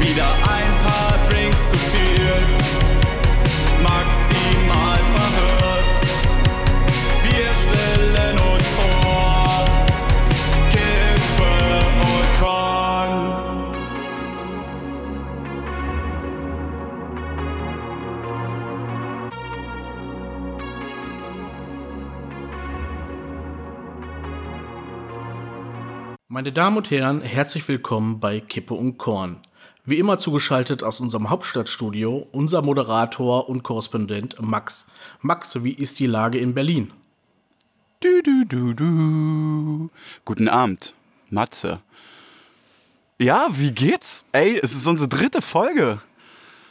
Wieder ein paar Drinks zu viel, maximal verhört. Wir stellen uns vor, Kippe und Korn. Meine Damen und Herren, herzlich willkommen bei Kippe und Korn. Wie immer zugeschaltet aus unserem Hauptstadtstudio unser Moderator und Korrespondent Max. Max, wie ist die Lage in Berlin? Du, du, du, du. Guten Abend, Matze. Ja, wie geht's? Ey, es ist unsere dritte Folge.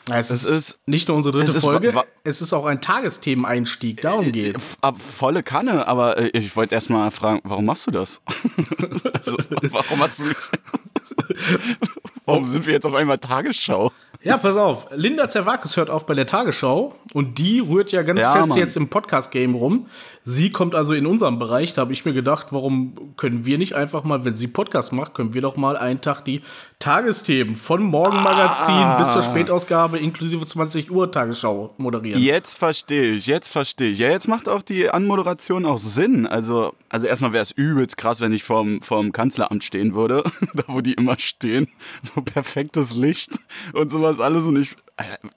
Es, Es ist, ist- nicht nur unsere dritte es ist Folge, wa- es ist auch ein Tagesthemeneinstieg, darum geht's. F ab volle Kanne, aber äh, ich wollte erst mal fragen, warum machst du das? also, warum hast du. warum sind wir jetzt auf einmal Tagesschau? Ja, pass auf. Linda Zerwakis hört auf bei der Tagesschau und die rührt ja ganz Ja, fest Mann. jetzt im Podcast-Game rum. Sie kommt also in unserem Bereich. Da habe ich mir gedacht, warum können wir nicht einfach mal, wenn sie Podcast macht, können wir doch mal einen Tag die Tagesthemen von Morgenmagazin Ah. bis zur Spätausgabe inklusive 20 Uhr Tagesschau moderieren. Jetzt verstehe ich, jetzt verstehe ich. Ja, jetzt macht auch die Anmoderation auch Sinn. Also, also erstmal wäre es übelst krass, wenn ich vorm, vorm Kanzleramt stehen würde, da wo die immer stehen. So perfektes Licht und sowas alles. Und ich,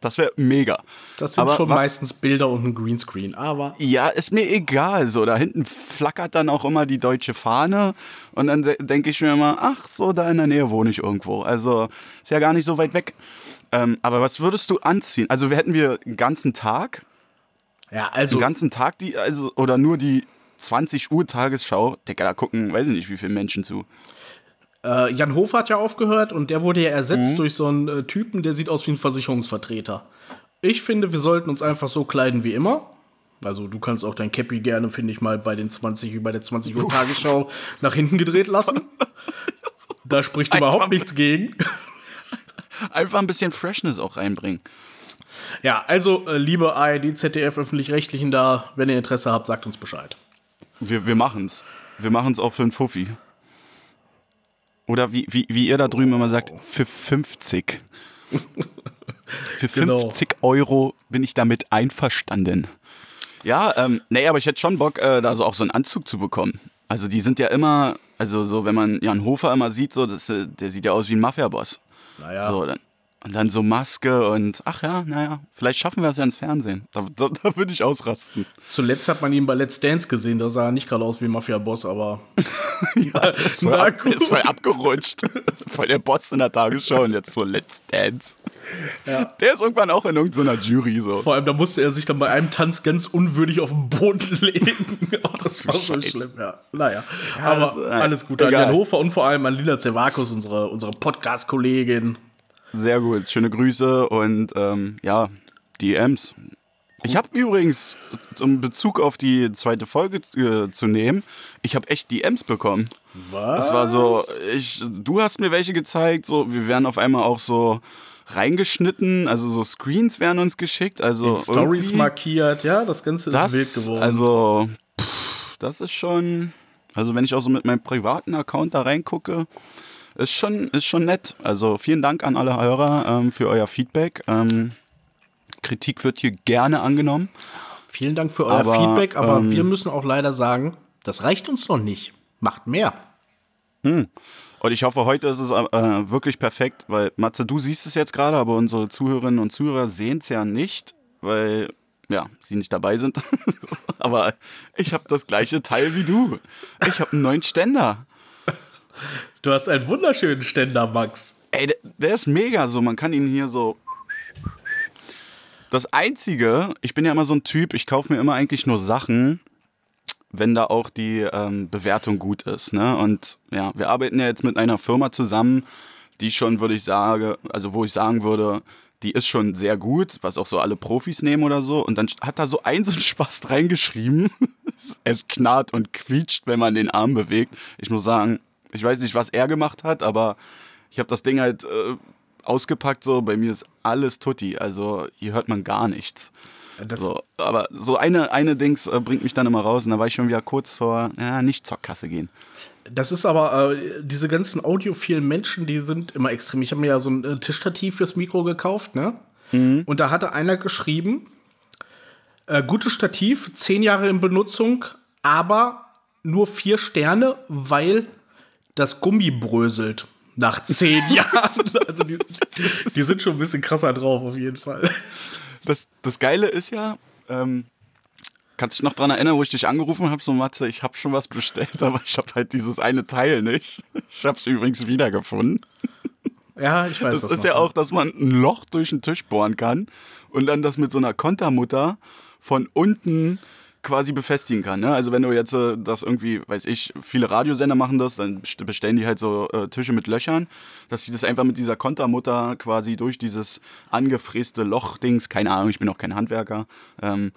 das wäre mega. Das sind Aber schon was- meistens Bilder und ein Greenscreen. Aber Ja, ist mir egal. So, da hinten flackert dann auch immer die deutsche Fahne. Und dann de denke ich mir immer, ach, so, da in der Nähe wohne ich irgendwo. Also, ist ja gar nicht so weit weg. Ähm, aber was würdest du anziehen? Also, wir hätten wir einen ganzen Tag ja, also den ganzen Tag die, also, oder nur die 20 Uhr Tagesschau, Digga, da gucken, weiß ich nicht, wie viele Menschen zu. Äh, Jan Hofer hat ja aufgehört und der wurde ja Mhm. ersetzt durch so einen äh, Typen, der sieht aus wie ein Versicherungsvertreter. Ich finde, wir sollten uns einfach so kleiden wie immer. Also du kannst auch dein Cappy gerne, finde ich mal, bei den 20, bei der 20 Uhr Tagesschau nach hinten gedreht lassen. Da spricht überhaupt nichts gegen. Einfach ein bisschen Freshness auch reinbringen. Ja, also äh, liebe ARD, ZDF, öffentlich-rechtlichen da, wenn ihr Interesse habt, sagt uns Bescheid. Wir, wir machen's. Wir machen's auch für einen Fuffi. Oder wie, wie, wie ihr da drüben immer sagt, für 50. Für Genau. 50 Euro bin ich damit einverstanden. Ja, ähm, nee, aber ich hätte schon Bock, äh, da so auch so einen Anzug zu bekommen. Also die sind ja immer, also so, wenn man Jan Hofer immer sieht, so, das, äh, der sieht ja aus wie ein Mafia-Boss. Naja, So, dann, und dann so Maske und ach ja, naja, vielleicht schaffen wir es ja ins Fernsehen. Da, da, da würde ich ausrasten. zuletzt hat man ihn bei Let's Dance gesehen, da sah er nicht gerade aus wie Mafia-Boss, aber Voll Na ab, gut. ist voll abgerutscht. Ist voll der Boss in der Tagesschau und jetzt so Let's Dance. Der ist irgendwann auch in irgendeiner Jury so. Vor allem, da musste er sich dann bei einem Tanz ganz unwürdig auf den Boden legen. oh, das war so schlimm, ja. Naja, aber das- äh, alles Gute an. Jan Hofer und vor allem an Lina Zervakos, unsere, unsere Podcast-Kollegin. Sehr gut, schöne Grüße und ähm, ja, DMs. Ich habe übrigens, um Bezug auf die zweite Folge äh, zu nehmen, ich habe echt DMs bekommen. Was? Das war so, ich, du hast mir welche gezeigt, so, wir werden auf einmal auch so reingeschnitten, also so Screens werden uns geschickt, also Stories markiert, ja, das Ganze ist das, wild geworden. Also, pff, das ist schon. Also, wenn ich auch so mit meinem privaten Account da reingucke, ist schon, ist schon nett. Also, vielen Dank an alle Hörer ähm, für euer Feedback. Ähm, Kritik wird hier gerne angenommen. Vielen Dank für euer Aber, Feedback, aber ähm, wir müssen auch leider sagen, das reicht uns noch nicht. Macht mehr. Und ich hoffe, heute ist es äh, wirklich perfekt, weil Matze, du siehst es jetzt gerade, aber unsere Zuhörerinnen und Zuhörer sehen es ja nicht, weil ja, sie nicht dabei sind. aber ich habe das gleiche Teil wie du. Ich habe einen neuen Ständer. Du hast einen wunderschönen Ständer, Max. Ey, der, der ist mega so. Man kann ihn hier so. Das Einzige, ich bin ja immer so ein Typ, ich kaufe mir immer eigentlich nur Sachen, wenn da auch die ähm, Bewertung gut ist. Ne? Und ja, wir arbeiten ja jetzt mit einer Firma zusammen, die schon, würde ich sagen, also wo ich sagen würde, die ist schon sehr gut, was auch so alle Profis nehmen oder so. Und dann hat da so ein so ein Spast reingeschrieben. es knarrt und quietscht, wenn man den Arm bewegt. Ich muss sagen, ich weiß nicht, was er gemacht hat, aber ich habe das Ding halt äh, ausgepackt, so, bei mir ist alles tutti. Also hier hört man gar nichts. So, aber so eine, eine Dings äh, bringt mich dann immer raus und da war ich schon wieder kurz vor, ja, nicht zur Kasse gehen. das ist aber, äh, diese ganzen audiophilen Menschen, die sind immer extrem. Ich habe mir ja so ein äh, Tischstativ fürs Mikro gekauft, ne? Und da hatte einer geschrieben, äh, gutes Stativ, zehn Jahre in Benutzung, aber nur vier Sterne, weil das Gummi bröselt. Nach zehn Jahren. Also die, die sind schon ein bisschen krasser drauf, auf jeden Fall. Das, das Geile ist ja, ähm, kannst du dich noch dran erinnern, wo ich dich angerufen habe, so Matze, ich habe schon was bestellt, aber ich habe halt dieses eine Teil nicht. Ich habe es übrigens wiedergefunden. Ja, ich weiß Das was ist ja noch. auch, dass man ein Loch durch den Tisch bohren kann und dann das mit so einer Kontermutter von unten quasi befestigen kann. Ne? Also wenn du jetzt äh, das irgendwie, weiß ich, viele Radiosender machen das, dann best- bestellen die halt so äh, Tische mit Löchern, dass sie das einfach mit dieser Kontermutter quasi durch dieses angefräste Lochdings, keine Ahnung, ich bin auch kein Handwerker, ähm,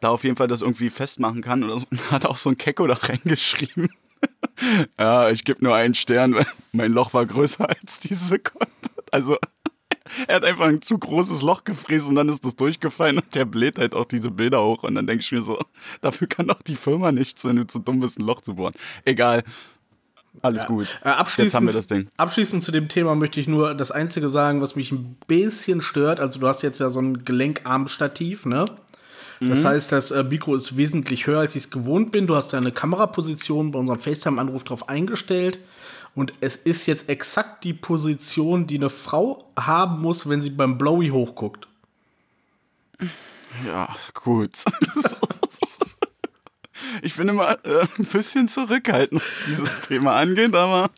da auf jeden Fall das irgendwie festmachen kann. Oder so. Und hat auch so ein Kecko da reingeschrieben. ja, ich gebe nur einen Stern, weil mein Loch war größer als diese Konter. Also er hat einfach ein zu großes Loch gefräst und dann ist das durchgefallen und der bläht halt auch diese Bilder hoch und dann denke ich mir so, dafür kann doch die Firma nichts, wenn du zu dumm bist, ein Loch zu bohren. Egal. Alles gut. Äh, abschließend, Jetzt haben wir das Ding. abschließend zu dem Thema möchte ich nur das Einzige sagen, was mich ein bisschen stört. Also du hast jetzt ja so ein Gelenkarmstativ, ne? Das Mhm. heißt, das äh, Mikro ist wesentlich höher, als ich es gewohnt bin. Du hast deine Kameraposition bei unserem FaceTime-Anruf drauf eingestellt. Und es ist jetzt exakt die Position, die eine Frau haben muss, wenn sie beim Blowy hochguckt. Ja, gut. Ich bin immer äh, ein bisschen zurückhaltend, was dieses Thema angeht, aber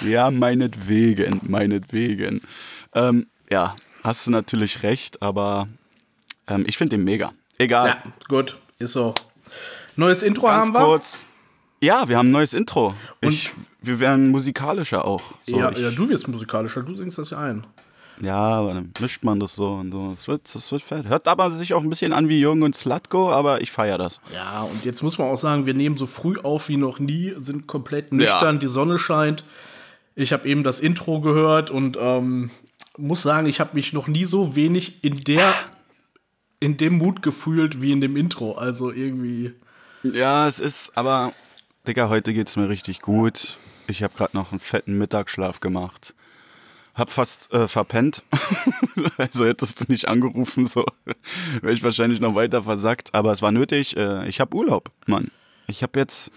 ja, meinetwegen, meinetwegen. Ähm, ja, hast du natürlich recht, aber ähm, ich finde den mega. Egal. Ja, gut, ist so. Neues Intro Ganz haben wir. kurz. Ja, wir haben ein neues Intro. Ich, wir werden musikalischer auch. So, ja, ich, ja, du wirst musikalischer, du singst das ja ein. ja, aber dann mischt man das so und so. Es wird, es wird fett. Hört aber sich auch ein bisschen an wie Jürgen und Slatko, aber ich feiere das. Ja, und jetzt muss man auch sagen, wir nehmen so früh auf wie noch nie, sind komplett nüchtern, die Sonne scheint. Ich habe eben das Intro gehört und ähm, muss sagen, ich habe mich noch nie so wenig in der in dem Mut gefühlt wie in dem Intro. Also irgendwie. Ja, es ist, aber Digga, heute geht's mir richtig gut. Ich habe gerade noch einen fetten Mittagsschlaf gemacht. Hab fast äh, verpennt. also hättest du nicht angerufen, so wäre ich wahrscheinlich noch weiter versackt. Aber es war nötig. Äh, ich habe Urlaub, Mann. Ich habe jetzt,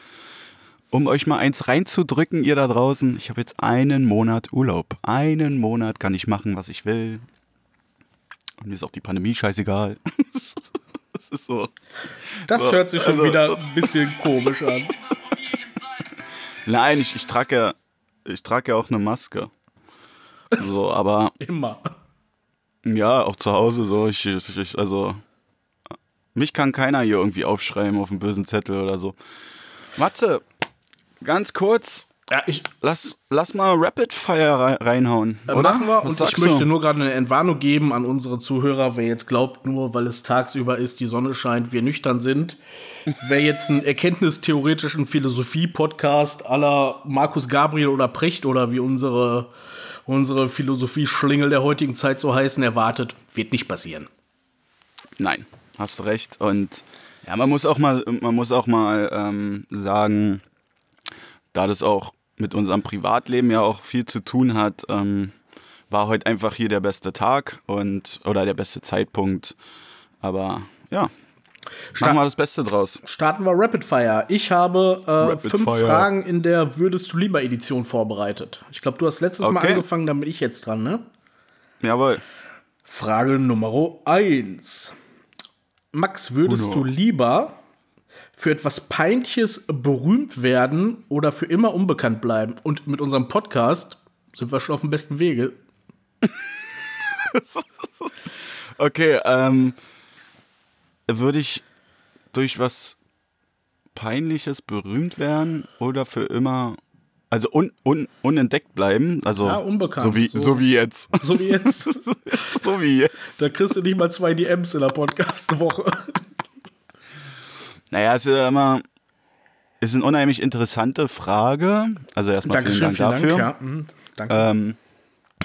um euch mal eins reinzudrücken, ihr da draußen, ich habe jetzt einen Monat Urlaub. Einen Monat kann ich machen, was ich will. Und mir ist auch die Pandemie scheißegal. das ist so. Das So, hört sich schon also- wieder ein bisschen komisch an. Nein, ich, ich trage ja, ich trage ja auch eine Maske. So, aber Immer. ja, auch zu Hause so. Ich, ich, also mich kann keiner hier irgendwie aufschreiben auf einen bösen Zettel oder so. Matze, ganz kurz, Ja, ich, lass, lass mal Rapid Fire rei- reinhauen, Äh, oder? Machen wir. Was Und ich möchte du? nur gerade eine Entwarnung geben an unsere Zuhörer, wer jetzt glaubt, nur weil es tagsüber ist, die Sonne scheint, wir nüchtern sind. wer jetzt einen erkenntnistheoretischen Philosophie-Podcast aller Markus Gabriel oder Precht oder wie unsere, unsere Philosophie-Schlingel der heutigen Zeit so heißen, erwartet, wird nicht passieren. Nein, hast recht. Und ja, man muss auch mal, man muss auch mal ähm, sagen, da das auch mit unserem Privatleben ja auch viel zu tun hat, ähm, war heute einfach hier der beste Tag und oder der beste Zeitpunkt. Aber ja, machen wir das Beste draus. Starten wir Rapid Fire. Ich habe äh, Rapid fünf Fire. Fragen in der Würdest du lieber Edition vorbereitet. Ich glaube, du hast letztes Mal Okay. angefangen, dann bin ich jetzt dran, ne? Jawohl. Frage Nummer 1. Max, würdest Uno. du lieber für etwas Peinliches berühmt werden oder für immer unbekannt bleiben? Und mit unserem Podcast sind wir schon auf dem besten Wege. Okay, ähm, würde ich durch was Peinliches berühmt werden oder für immer, also un, un, unentdeckt bleiben? Also Ja, unbekannt, So wie, so. so. wie jetzt. So wie jetzt. so wie jetzt. da kriegst du nicht mal zwei DMs in der Podcast-Woche. Naja, es ist ja immer, ist eine unheimlich interessante Frage. Also erstmal vielen Dank dafür. Ja, mhm, danke. Ähm,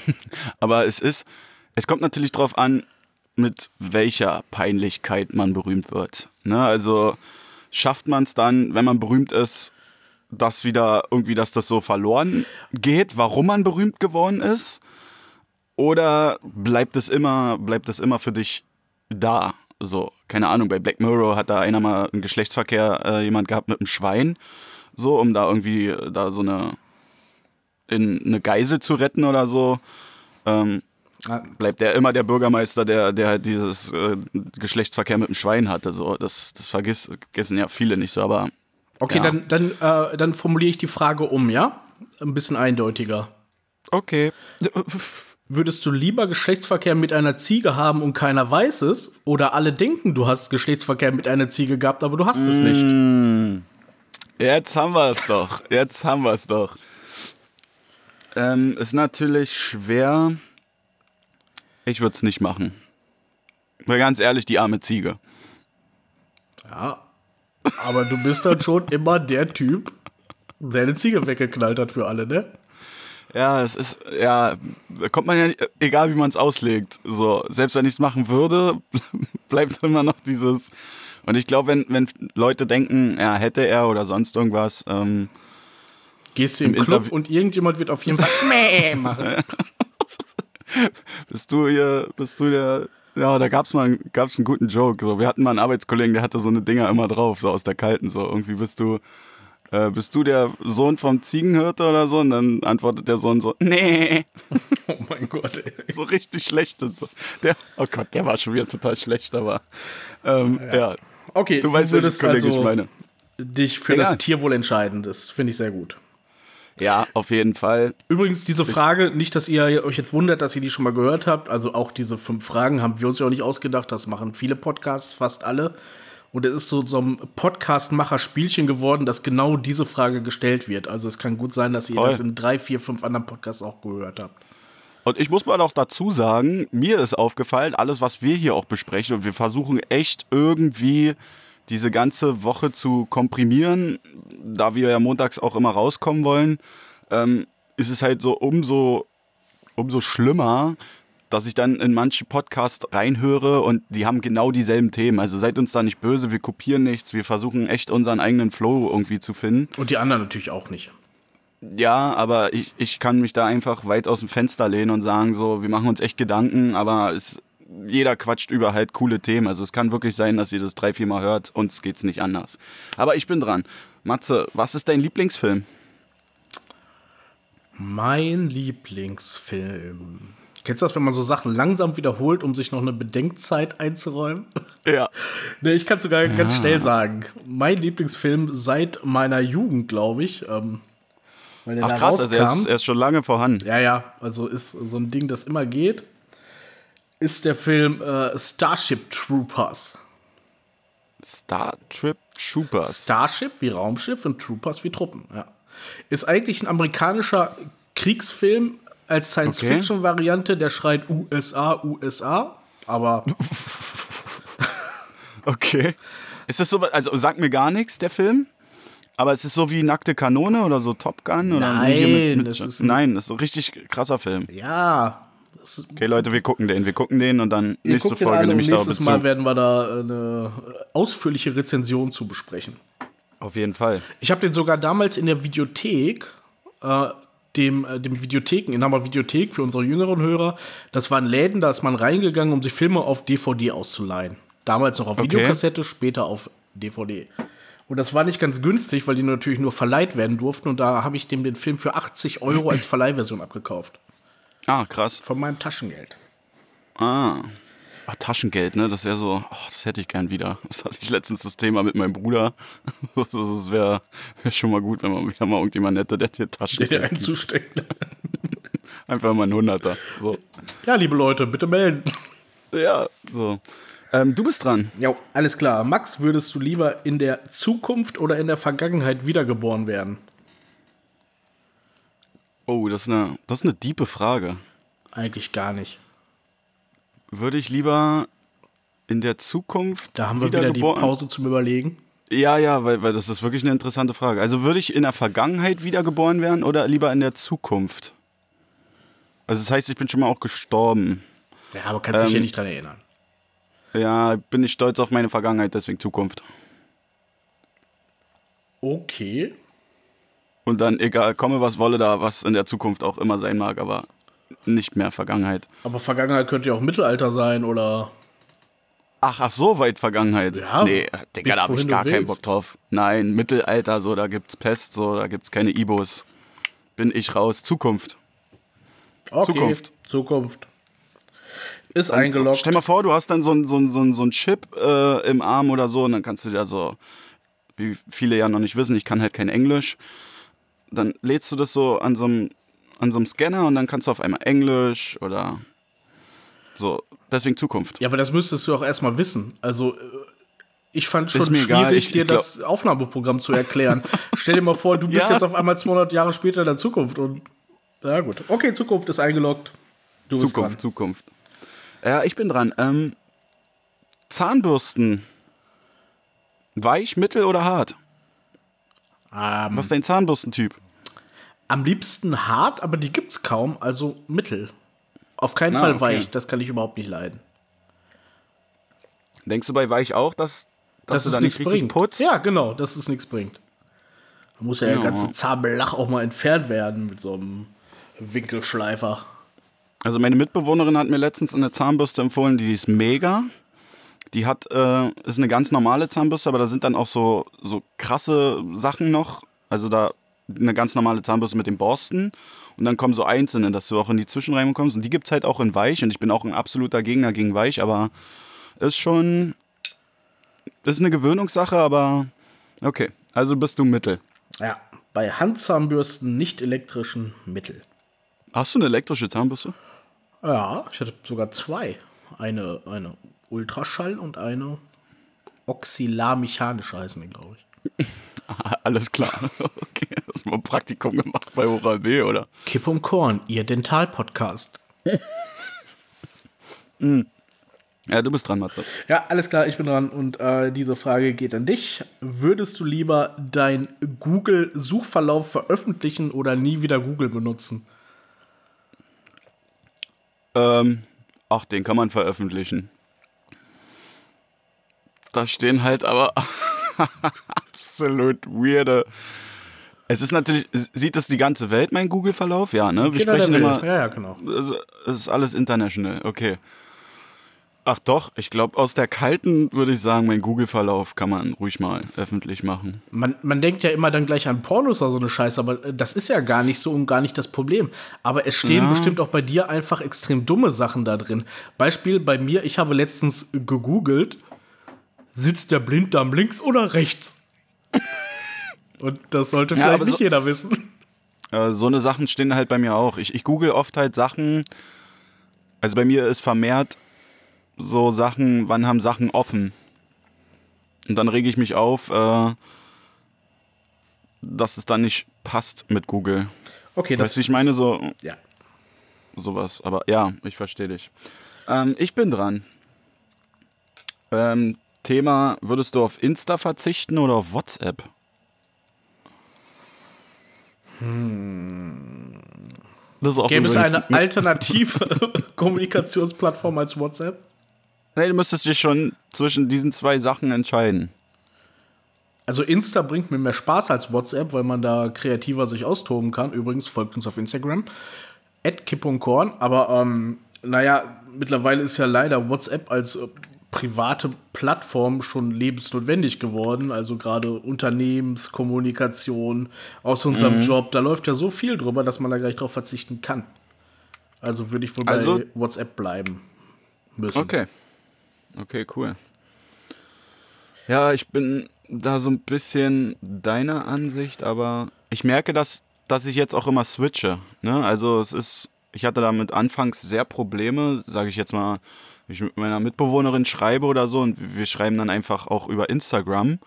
Aber es ist, es kommt natürlich drauf an, mit welcher Peinlichkeit man berühmt wird. Ne? Also schafft man es dann, wenn man berühmt ist, dass wieder irgendwie, dass das so verloren geht, warum man berühmt geworden ist? Oder bleibt es immer, bleibt es immer für dich da? So, keine Ahnung, bei Black Mirror hat da einer mal einen Geschlechtsverkehr äh, jemand gehabt mit einem Schwein, so, um da irgendwie äh, da so eine in eine Geisel zu retten oder so. Ähm, bleibt der immer der Bürgermeister, der, der halt dieses äh, Geschlechtsverkehr mit dem Schwein hatte. So. Das, das vergiss, vergessen ja viele nicht so, aber Okay, Ja. dann, dann, äh, dann formuliere ich die Frage um, ja? Ein bisschen eindeutiger. okay. Würdest du lieber Geschlechtsverkehr mit einer Ziege haben und keiner weiß es? Oder alle denken, du hast Geschlechtsverkehr mit einer Ziege gehabt, aber du hast es nicht? Jetzt haben wir es doch. Jetzt haben wir es doch. Ähm, ist natürlich schwer. Ich würde es nicht machen. Weil ganz ehrlich, die arme Ziege. Ja. Aber du bist dann schon immer der Typ, der eine Ziege weggeknallt hat für alle, ne? Ja, es ist, ja, da kommt man ja, egal wie man es auslegt. So, selbst wenn ich es machen würde, bleibt immer noch dieses. Und ich glaube, wenn, wenn Leute denken, ja, hätte er oder sonst irgendwas, ähm, Gehst du im, Im Club Interview- und irgendjemand wird auf jeden Fall Mäh machen. bist du hier, bist du der. Ja, da gab's mal einen- gab's einen guten Joke. So, wir hatten mal einen Arbeitskollegen, der hatte so eine Dinger immer drauf, so aus der Kalten. So, irgendwie bist du, äh, bist du der Sohn vom Ziegenhirte oder so? Und dann antwortet der Sohn so, nee. Oh mein Gott, ey. so richtig schlecht. Der, oh Gott, der war schon wieder total schlecht, aber ähm, ja. Okay, Du weißt, welchen würdest Kollege also ich meine. dich für Egal. das Tierwohl entscheiden. Das finde ich sehr gut. Ja, auf jeden Fall. Übrigens, diese Frage, nicht, dass ihr euch jetzt wundert, dass ihr die schon mal gehört habt. Also auch diese fünf Fragen haben wir uns ja auch nicht ausgedacht. Das machen viele Podcasts, fast alle. Und es ist so, so ein Podcast-Macher-Spielchen geworden, dass genau diese Frage gestellt wird. Also es kann gut sein, dass ihr Toll. das in drei, vier, fünf anderen Podcasts auch gehört habt. Und ich muss mal noch dazu sagen, mir ist aufgefallen, alles, was wir hier auch besprechen, und wir versuchen echt irgendwie diese ganze Woche zu komprimieren, da wir ja montags auch immer rauskommen wollen, ähm, ist es halt so umso, umso schlimmer, dass ich dann in manche Podcasts reinhöre und die haben genau dieselben Themen. Also seid uns da nicht böse, wir kopieren nichts, wir versuchen echt unseren eigenen Flow irgendwie zu finden. Und die anderen natürlich auch nicht. Ja, aber ich, ich kann mich da einfach weit aus dem Fenster lehnen und sagen, so, wir machen uns echt Gedanken, aber es, jeder quatscht über halt coole Themen. Also es kann wirklich sein, dass ihr das drei, vier Mal hört, uns geht's nicht anders. Aber ich bin dran. Matze, was ist dein Lieblingsfilm? Mein Lieblingsfilm. Kennst du das, wenn man so Sachen langsam wiederholt, um sich noch eine Bedenkzeit einzuräumen? Ja. Nee, ich kann sogar ganz schnell sagen. Mein Lieblingsfilm seit meiner Jugend, glaube ich. Ähm, weil der Ach da krass, also er ist, rauskam. er ist schon lange vorhanden. ja, ja, also ist so ein Ding, das immer geht. Ist der Film äh, Starship Troopers. Star Trip Troopers. Starship wie Raumschiff und Troopers wie Truppen, ja. Ist eigentlich ein amerikanischer Kriegsfilm als Science-Fiction-Variante, der schreit USA, USA. Aber Okay. Ist das so, also sagt mir gar nichts, der Film? Aber es ist so wie Nackte Kanone oder so Top Gun? Oder Nein, hier das ist ein- nein, das ist so ein richtig krasser Film. ja, das Okay, Leute, wir gucken den. Wir gucken den und dann Ihr nächste Folge nehme ich darauf nächstes. Mal werden wir da eine ausführliche Rezension zu besprechen. Auf jeden Fall. Ich habe den sogar damals in der Videothek, äh, dem, äh, dem Videotheken, in Hammer Videothek für unsere jüngeren Hörer, das waren Läden, da ist man reingegangen, um sich Filme auf DVD auszuleihen. Damals noch auf Okay. Videokassette, später auf DVD. Und das war nicht ganz günstig, weil die natürlich nur verleiht werden durften. Und da habe ich dem den Film für 80 Euro als Verleihversion abgekauft. Ah, krass. Von meinem Taschengeld. Ah. Ach, Taschengeld, ne? Das wäre so, oh, das hätte ich gern wieder. Das hatte ich letztens das Thema mit meinem Bruder. Das wäre wär schon mal gut, wenn man wieder mal irgendjemand hätte, der dir Taschengeld gibt. einzustecken. Einfach mal ein Hunderter. So. Ja, liebe Leute, bitte melden. Ja, so. Ähm, du bist dran. Ja, alles klar. Max, würdest du lieber in der Zukunft oder in der Vergangenheit wiedergeboren werden? Oh, das ist eine, das ist eine diepe Frage. Eigentlich gar nicht. Würde ich lieber in der Zukunft Da haben wir wieder die wiedergeboren- Pause zum Überlegen. Ja, ja, weil, weil das ist wirklich eine interessante Frage. Also würde ich in der Vergangenheit wiedergeboren werden oder lieber in der Zukunft? Also das heißt, ich bin schon mal auch gestorben. Ja, aber kannst dich ja Ähm, nicht dran erinnern. Ja, bin ich stolz auf meine Vergangenheit, deswegen Zukunft. Okay. Und dann, egal, komme was wolle da, was in der Zukunft auch immer sein mag, aber nicht mehr Vergangenheit. Aber Vergangenheit könnte ja auch Mittelalter sein oder. Ach, ach, so weit Vergangenheit. Ja, nee, Digga, da habe ich gar keinen. Bock drauf. Nein, Mittelalter, so, da gibt's Pest, so, da gibt's keine Ibos. Bin ich raus. Zukunft. Okay. Zukunft. Zukunft. Ist Und eingeloggt. Stell mal vor, du hast dann so ein, so so so ein Chip äh, im Arm oder so und dann kannst du dir so, wie viele ja noch nicht wissen, ich kann halt kein Englisch, dann lädst du das so an so einem, an so einem Scanner und dann kannst du auf einmal Englisch oder so. Deswegen Zukunft. Ja, aber das müsstest du auch erstmal wissen. Also, äh, ich fand schon schwierig, egal. Ich- dir ich das Aufnahmeprogramm zu erklären. Stell dir mal vor, du bist Ja. jetzt auf einmal 200 Jahre später in der Zukunft und. Ja, gut. Okay, Zukunft ist eingeloggt. Du bist Zukunft. Zukunft. Ja, ich bin dran. Ähm, Zahnbürsten. Weich, mittel oder hart? Ähm, Was ist dein Zahnbürstentyp? Am liebsten hart, aber die gibt's kaum, also mittel. Auf keinen Ah, Fall okay. weich, das kann ich überhaupt nicht leiden. Denkst du bei weich auch, dass, dass Dass es da nichts bringt. putzt? Ja, genau, dass es nichts bringt. Da muss ja, der Ja. ganze Zahnbelach auch mal entfernt werden mit so einem Winkelschleifer. Also meine Mitbewohnerin hat mir letztens eine Zahnbürste empfohlen, die ist mega. Die hat, äh, ist eine ganz normale Zahnbürste, aber da sind dann auch so, so krasse Sachen noch. Also da eine ganz normale Zahnbürste mit den Borsten und dann kommen so einzelne, dass du auch in die Zwischenräume kommst. Und die gibt es halt auch in weich und ich bin auch ein absoluter Gegner gegen weich, aber ist schon, ist eine Gewöhnungssache, aber okay. Also bist du Mittel. Ja, bei Handzahnbürsten nicht elektrischen Mittel. Hast du eine elektrische Zahnbürste? Ja, ich hatte sogar zwei. Eine, eine Ultraschall und eine Oxylar-mechanische heißen die, glaube ich. Alles klar. Okay, hast du mal ein Praktikum gemacht bei Oral B, oder? Kipp und Korn, ihr Dental-Podcast. Ja, du bist dran, Matze. Ja, alles klar, ich bin dran und äh, diese Frage geht an dich. Würdest du lieber dein Google-Suchverlauf veröffentlichen oder nie wieder Google benutzen? Ähm, ach, den kann man veröffentlichen. Da stehen halt aber absolut weirde. Es ist natürlich, sieht das die ganze Welt, mein Google-Verlauf? Ja, ne? Wir Kinder sprechen immer, Ja, ja, genau. es es ist alles international, okay. Ach doch, ich glaube, aus der kalten würde ich sagen, mein Google-Verlauf kann man ruhig mal öffentlich machen. Man, man denkt ja immer dann gleich an Pornos oder so eine Scheiße, aber äh, das ist ja gar nicht so und gar nicht das Problem. Aber es stehen Ja. bestimmt auch bei dir einfach extrem dumme Sachen da drin. Beispiel bei mir, ich habe letztens gegoogelt, sitzt der Blinddarm links oder rechts? Und das sollte Ja, vielleicht aber nicht so- jeder wissen. Äh, so eine Sachen stehen halt bei mir auch. Ich, ich google oft halt Sachen. Also bei mir ist vermehrt so Sachen, wann haben Sachen offen? Und dann rege ich mich auf, äh, dass es dann nicht passt mit Google. Okay, Weißt du, wie ich meine? So Ja. sowas. Aber ja, ich verstehe dich. Ähm, ich bin dran. Ähm, Thema, würdest du auf Insta verzichten oder auf WhatsApp? Das ist auch Gäbe es eine alternative Kommunikationsplattform als WhatsApp? Nee, du müsstest dich schon zwischen diesen zwei Sachen entscheiden. Also Insta bringt mir mehr Spaß als WhatsApp, weil man da kreativer sich austoben kann. Übrigens folgt uns auf Instagram. @kipp.korn. Aber ähm, naja, mittlerweile ist ja leider WhatsApp als äh, private Plattform schon lebensnotwendig geworden. Also gerade Unternehmenskommunikation aus unserem Job, da läuft ja so viel drüber, dass man da gleich drauf verzichten kann. Also würde ich wohl Also- bei WhatsApp bleiben müssen. Okay. Okay, cool. Ja, ich bin da so ein bisschen deiner Ansicht, aber ich merke, dass, dass ich jetzt auch immer switche. Ne? Also es ist, ich hatte damit anfangs sehr Probleme, sage ich jetzt mal, ich mit meiner Mitbewohnerin schreibe oder so und wir schreiben dann einfach auch über Instagram.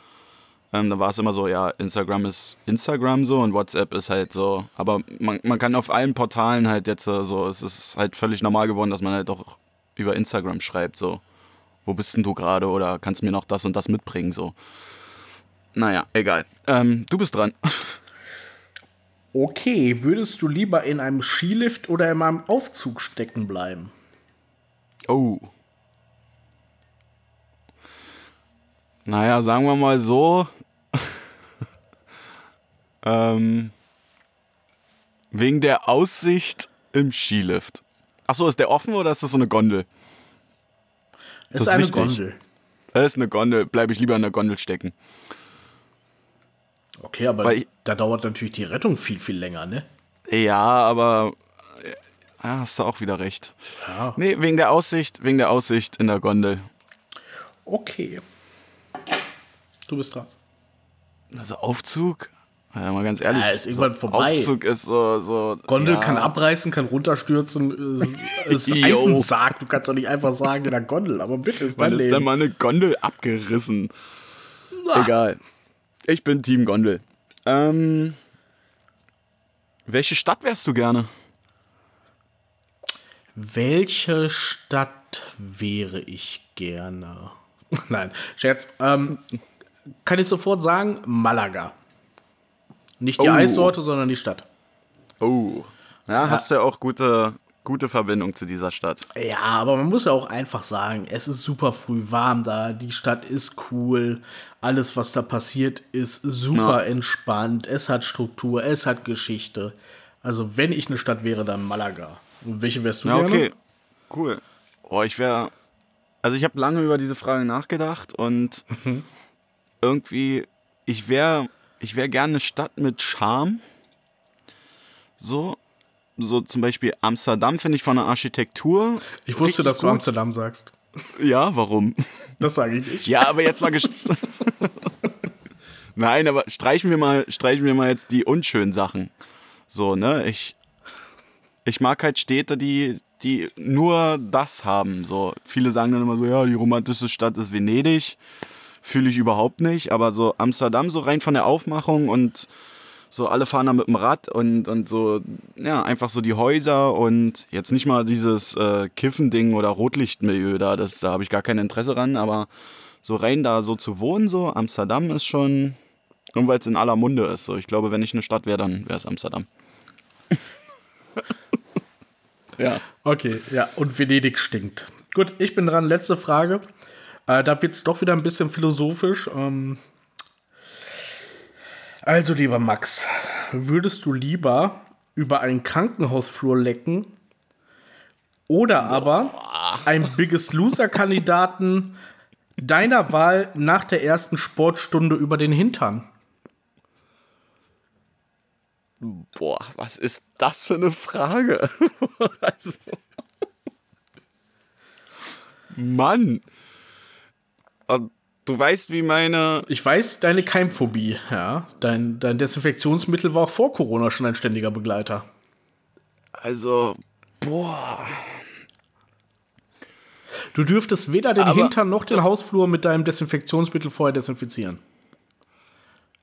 Ähm, da war es immer so, ja, Instagram ist Instagram so und WhatsApp ist halt so. Aber man, man kann auf allen Portalen halt jetzt äh, so, es ist halt völlig normal geworden, dass man halt auch über Instagram schreibt, so. Wo bist denn du gerade oder kannst mir noch das und das mitbringen, so. Naja, egal. Ähm, du bist dran. Okay, würdest du lieber in einem Skilift oder in einem Aufzug stecken bleiben? Oh. Naja, sagen wir mal so. ähm, wegen der Aussicht im Skilift. Achso, ist der offen oder ist das so eine Gondel? Es ist ist eine wichtig. Gondel. Das ist eine Gondel, bleibe ich lieber in der Gondel stecken. Okay, aber ich- da dauert natürlich die Rettung viel, viel länger, ne? Ja, aber äh, ja, hast du auch wieder recht. Ja. Nee, wegen der Aussicht, wegen der Aussicht in der Gondel. Okay. Du bist dran. Also Aufzug? Ja, mal ganz ehrlich. Ja, ist irgendwann so, vorbei. Aufzug ist so. so Gondel ja. kann abreißen, kann runterstürzen. Ist Jo. Eisensarg. Du kannst doch nicht einfach sagen in der Gondel, aber bitte ist Wann ist denn mal eine Gondel abgerissen? Egal. Ich bin Team Gondel. Ähm, welche Stadt wärst du gerne? Welche Stadt wäre ich gerne? Nein, Scherz. Ähm, kann ich sofort sagen, Malaga. Nicht die Oh. Eissorte, sondern die Stadt. Oh. Ja, hast du ja auch gute, gute Verbindung zu dieser Stadt. Ja, aber man muss ja auch einfach sagen, es ist super früh warm da, die Stadt ist cool, alles, was da passiert, ist super Ja. entspannt, es hat Struktur, es hat Geschichte. Also, wenn ich eine Stadt wäre, dann Malaga. Und welche wärst du Ja, gerne? okay. Cool. Oh, ich wäre. Also, ich habe lange über diese Frage nachgedacht und irgendwie, ich wäre ich wär gerne eine Stadt mit Charme. So. So zum Beispiel Amsterdam finde ich von der Architektur. Ich wusste, dass du gut. Amsterdam sagst. Ja, warum? Das sage ich nicht. Ja, aber jetzt mal Nein, aber streichen wir mal, streichen wir mal jetzt die unschönen Sachen. So, ne? Ich, ich mag halt Städte, die, die nur das haben. So, viele sagen dann immer so, ja, die romantischste Stadt ist Venedig. Fühle ich überhaupt nicht. Aber so Amsterdam, so rein von der Aufmachung und so alle fahren da mit dem Rad und, und so, ja, einfach so die Häuser und jetzt nicht mal dieses äh, Kiffending oder Rotlichtmilieu da, das, da habe ich gar kein Interesse ran, aber so rein da so zu wohnen, so Amsterdam ist schon, und weil es in aller Munde ist, so ich glaube, wenn ich eine Stadt wäre, dann wäre es Amsterdam. ja. Okay, ja, und Venedig stinkt. Gut, ich bin dran. Letzte Frage. Äh, da wird es doch wieder ein bisschen philosophisch. Ähm also, lieber Max, würdest du lieber über einen Krankenhausflur lecken oder aber einen Biggest Loser-Kandidaten deiner Wahl nach der ersten Sportstunde über den Hintern? Boah, was ist das für eine Frage? Also- Mann. Und Du weißt, wie meine. Ich weiß, deine Keimphobie, ja. Dein, dein Desinfektionsmittel war auch vor Corona schon ein ständiger Begleiter. Also, boah. Du dürftest weder den Aber- Hintern noch den Hausflur mit deinem Desinfektionsmittel vorher desinfizieren.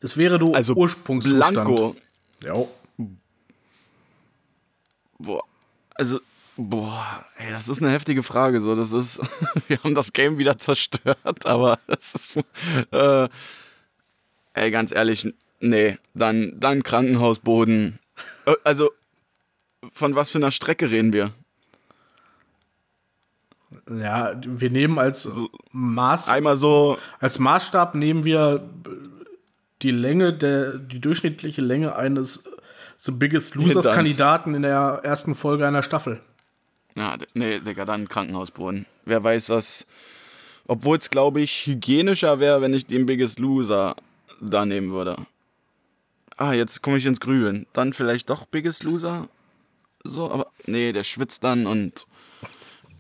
Es wäre du Also, Ursprungszustand. Blanco. Ja. Boah. Also, boah, ey, das ist eine heftige Frage. So, das ist. Wir haben das Game wieder zerstört, aber das ist. Äh, ey, ganz ehrlich, nee, dann, dann Krankenhausboden. Äh, Also, von was für einer Strecke reden wir? ja, wir nehmen als Maß, Einmal so, als Maßstab nehmen wir die Länge der, die durchschnittliche Länge eines The Biggest Losers. Kandidaten in der ersten Folge einer Staffel. Ja, nee, Digga, dann Krankenhausboden. Wer weiß was. Obwohl es, glaube ich, hygienischer wäre, wenn ich den Biggest Loser da nehmen würde. Ah, jetzt komme ich ins Grübeln. Dann vielleicht doch Biggest Loser? So, aber nee, der schwitzt dann und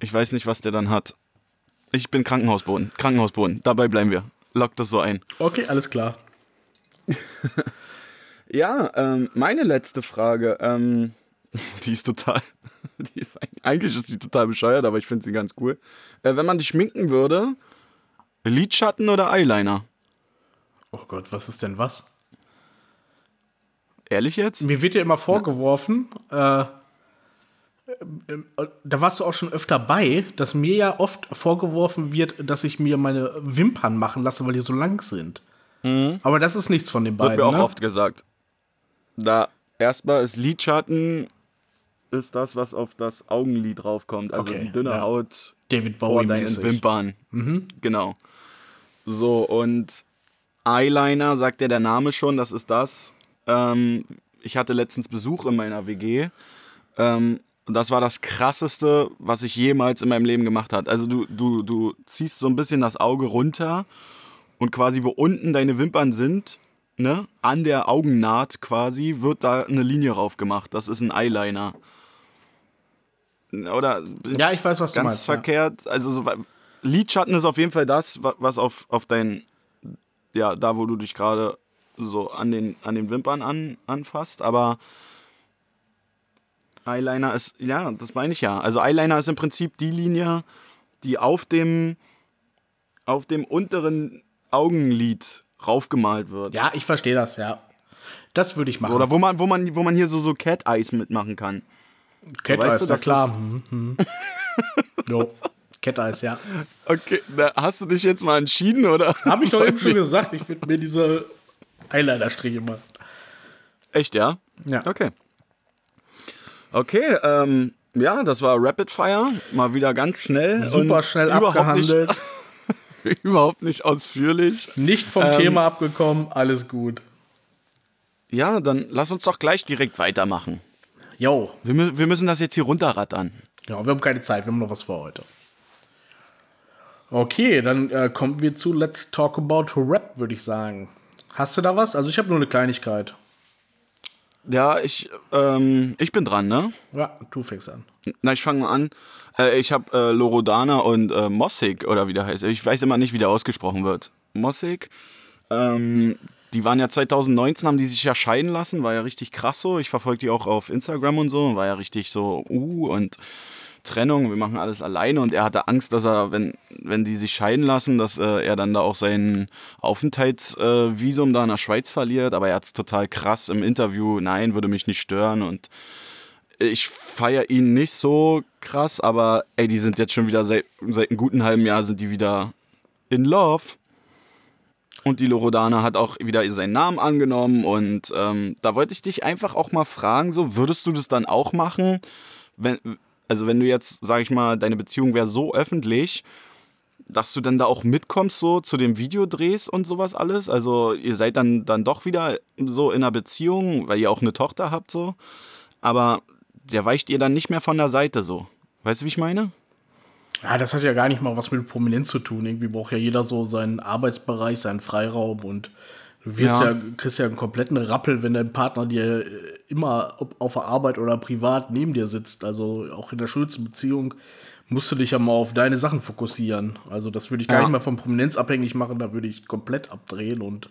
ich weiß nicht, was der dann hat. Ich bin Krankenhausboden. Krankenhausboden. Dabei bleiben wir. Lock das so ein. Okay, alles klar. Ja, ähm, meine letzte Frage, ähm, die ist total, die ist, eigentlich ist die total bescheuert, aber ich finde sie ganz cool. Äh, wenn man dich schminken würde, Lidschatten oder Eyeliner? Oh Gott, was ist denn was? Ehrlich jetzt? Mir wird ja immer vorgeworfen, äh, äh, da warst du auch schon öfter bei, dass mir ja oft vorgeworfen wird, dass ich mir meine Wimpern machen lasse, weil die so lang sind. Aber das ist nichts von den Wird beiden. mir auch ne? oft gesagt. Da, erstmal ist Lidschatten ist das, was auf das Augenlid draufkommt. Also Okay, die dünne ja. Haut David vor Bowie deinen mäßig. Wimpern. Genau. So, und Eyeliner, sagt ja der Name schon, das ist das. Ähm, ich hatte letztens Besuch in meiner WG. Ähm, und das war das krasseste, was ich jemals in meinem Leben gemacht habe. Also du, du, du ziehst so ein bisschen das Auge runter und quasi wo unten deine Wimpern sind, ne, an der Augennaht quasi, wird da eine Linie rauf gemacht. Das ist ein Eyeliner. Oder Ja, ich weiß, was du ganz meinst, ja. verkehrt. Also so, Lidschatten ist auf jeden Fall das, wa- was auf, auf dein, ja, da wo du dich gerade so an den, an den Wimpern an, anfasst, aber Eyeliner ist, ja, das meine ich ja. Also Eyeliner ist im Prinzip die Linie, die auf dem, auf dem unteren Augenlid raufgemalt wird. Ja, ich verstehe das, ja. Das würde ich machen. Oder wo man, wo man, wo man hier so, so Cat Eyes mitmachen kann. Cat weißt Eyes, du, ja das klar. Mhm, mhm. jo. Cat Eyes, ja. Okay, da hast du dich jetzt mal entschieden, oder? Habe ich doch eben schon gesagt, ich würde mir diese Eyeliner-Striche machen. Echt, ja? Ja. Okay. Okay, ähm, ja, das war Rapid Fire. Mal wieder ganz schnell. Super schnell überhaupt abgehandelt. Nicht, überhaupt nicht ausführlich. Nicht vom Ähm, Thema abgekommen, alles gut. Ja, dann lass uns doch gleich direkt weitermachen. Jo. Wir, wir müssen das jetzt hier runterrattern. Ja, wir haben keine Zeit, wir haben noch was vor heute. Okay, dann äh, kommen wir zu Let's Talk About Rap, würde ich sagen. Hast du da was? Also ich habe nur eine Kleinigkeit. Ja, ich, ähm, ich bin dran, ne? Ja, du fängst an. Na, ich fange mal an. Äh, ich habe äh, Lorodana und äh, Mossig, oder wie der heißt. Ich weiß immer nicht, wie der ausgesprochen wird. Mossig. Ähm, die waren ja 2019, haben die sich ja scheiden lassen. War ja richtig krass so. Ich verfolge die auch auf Instagram und so. War ja richtig so, uh, und Trennung, wir machen alles alleine. Und er hatte Angst, dass er, wenn, wenn die sich scheiden lassen, dass äh, er dann da auch sein Aufenthaltsvisum äh, da in der Schweiz verliert. Aber er hat es total krass im Interview, nein, würde mich nicht stören. Und ich feiere ihn nicht so krass, aber ey, die sind jetzt schon wieder seit, seit einem guten halben Jahr sind die wieder in Love. Und die Lorodana hat auch wieder seinen Namen angenommen und ähm, da wollte ich dich einfach auch mal fragen, so würdest du das dann auch machen, wenn, also wenn du jetzt, sag ich mal, deine Beziehung wäre so öffentlich, dass du dann da auch mitkommst so zu dem Videodrehs und sowas alles, also ihr seid dann, dann doch wieder so in einer Beziehung, weil ihr auch eine Tochter habt so, aber der weicht ihr dann nicht mehr von der Seite so. Weißt du, wie ich meine? Ja, das hat ja gar nicht mal was mit Prominenz zu tun. Irgendwie braucht ja jeder so seinen Arbeitsbereich, seinen Freiraum und du wirst Ja. ja. kriegst ja einen kompletten Rappel, wenn dein Partner dir äh, immer ob auf der Arbeit oder privat neben dir sitzt. Also auch in der schönsten Beziehung musst du dich ja mal auf deine Sachen fokussieren. Also das würde ich gar Ja. nicht mal von Prominenz abhängig machen, da würde ich komplett abdrehen und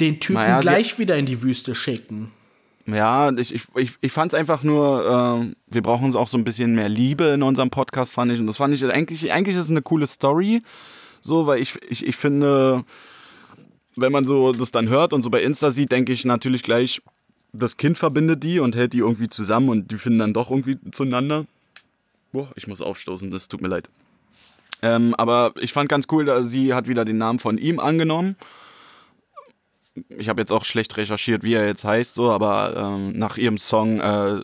den Typen Naja, gleich wieder in die Wüste schicken. Ja, ich, ich, ich, fand es einfach nur, äh, wir brauchen uns auch so ein bisschen mehr Liebe in unserem Podcast, fand ich. Und das fand ich eigentlich, eigentlich ist es eine coole Story. So, weil ich, ich, ich finde, wenn man so das dann hört und so bei Insta sieht, denke ich natürlich gleich, das Kind verbindet die und hält die irgendwie zusammen und die finden dann doch irgendwie zueinander. Boah, ich muss aufstoßen, das tut mir leid. Ähm, aber ich fand ganz cool, sie hat wieder den Namen von ihm angenommen ich habe jetzt auch schlecht recherchiert, wie er jetzt heißt, so, aber ähm, nach ihrem Song äh,